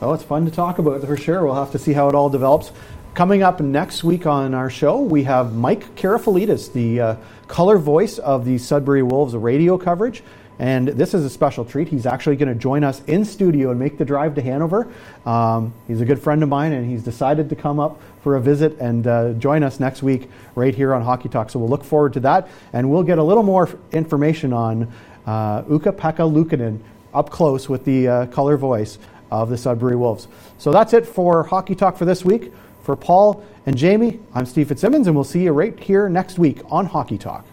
Well, it's fun to talk about for sure. We'll have to see how it all develops. Coming up next week on our show, we have Mike Karafalidis, the uh, color voice of the Sudbury Wolves radio coverage. And this is a special treat. He's actually going to join us in studio and make the drive to Hanover. Um, he's a good friend of mine, and he's decided to come up for a visit and uh, join us next week right here on Hockey Talk. So we'll look forward to that, and we'll get a little more information on uh, Ukko-Pekka Luukkonen up close with the uh, color voice of the Sudbury Wolves. So that's it for Hockey Talk for this week. For Paul and Jamie, I'm Steve Fitzsimmons, and we'll see you right here next week on Hockey Talk.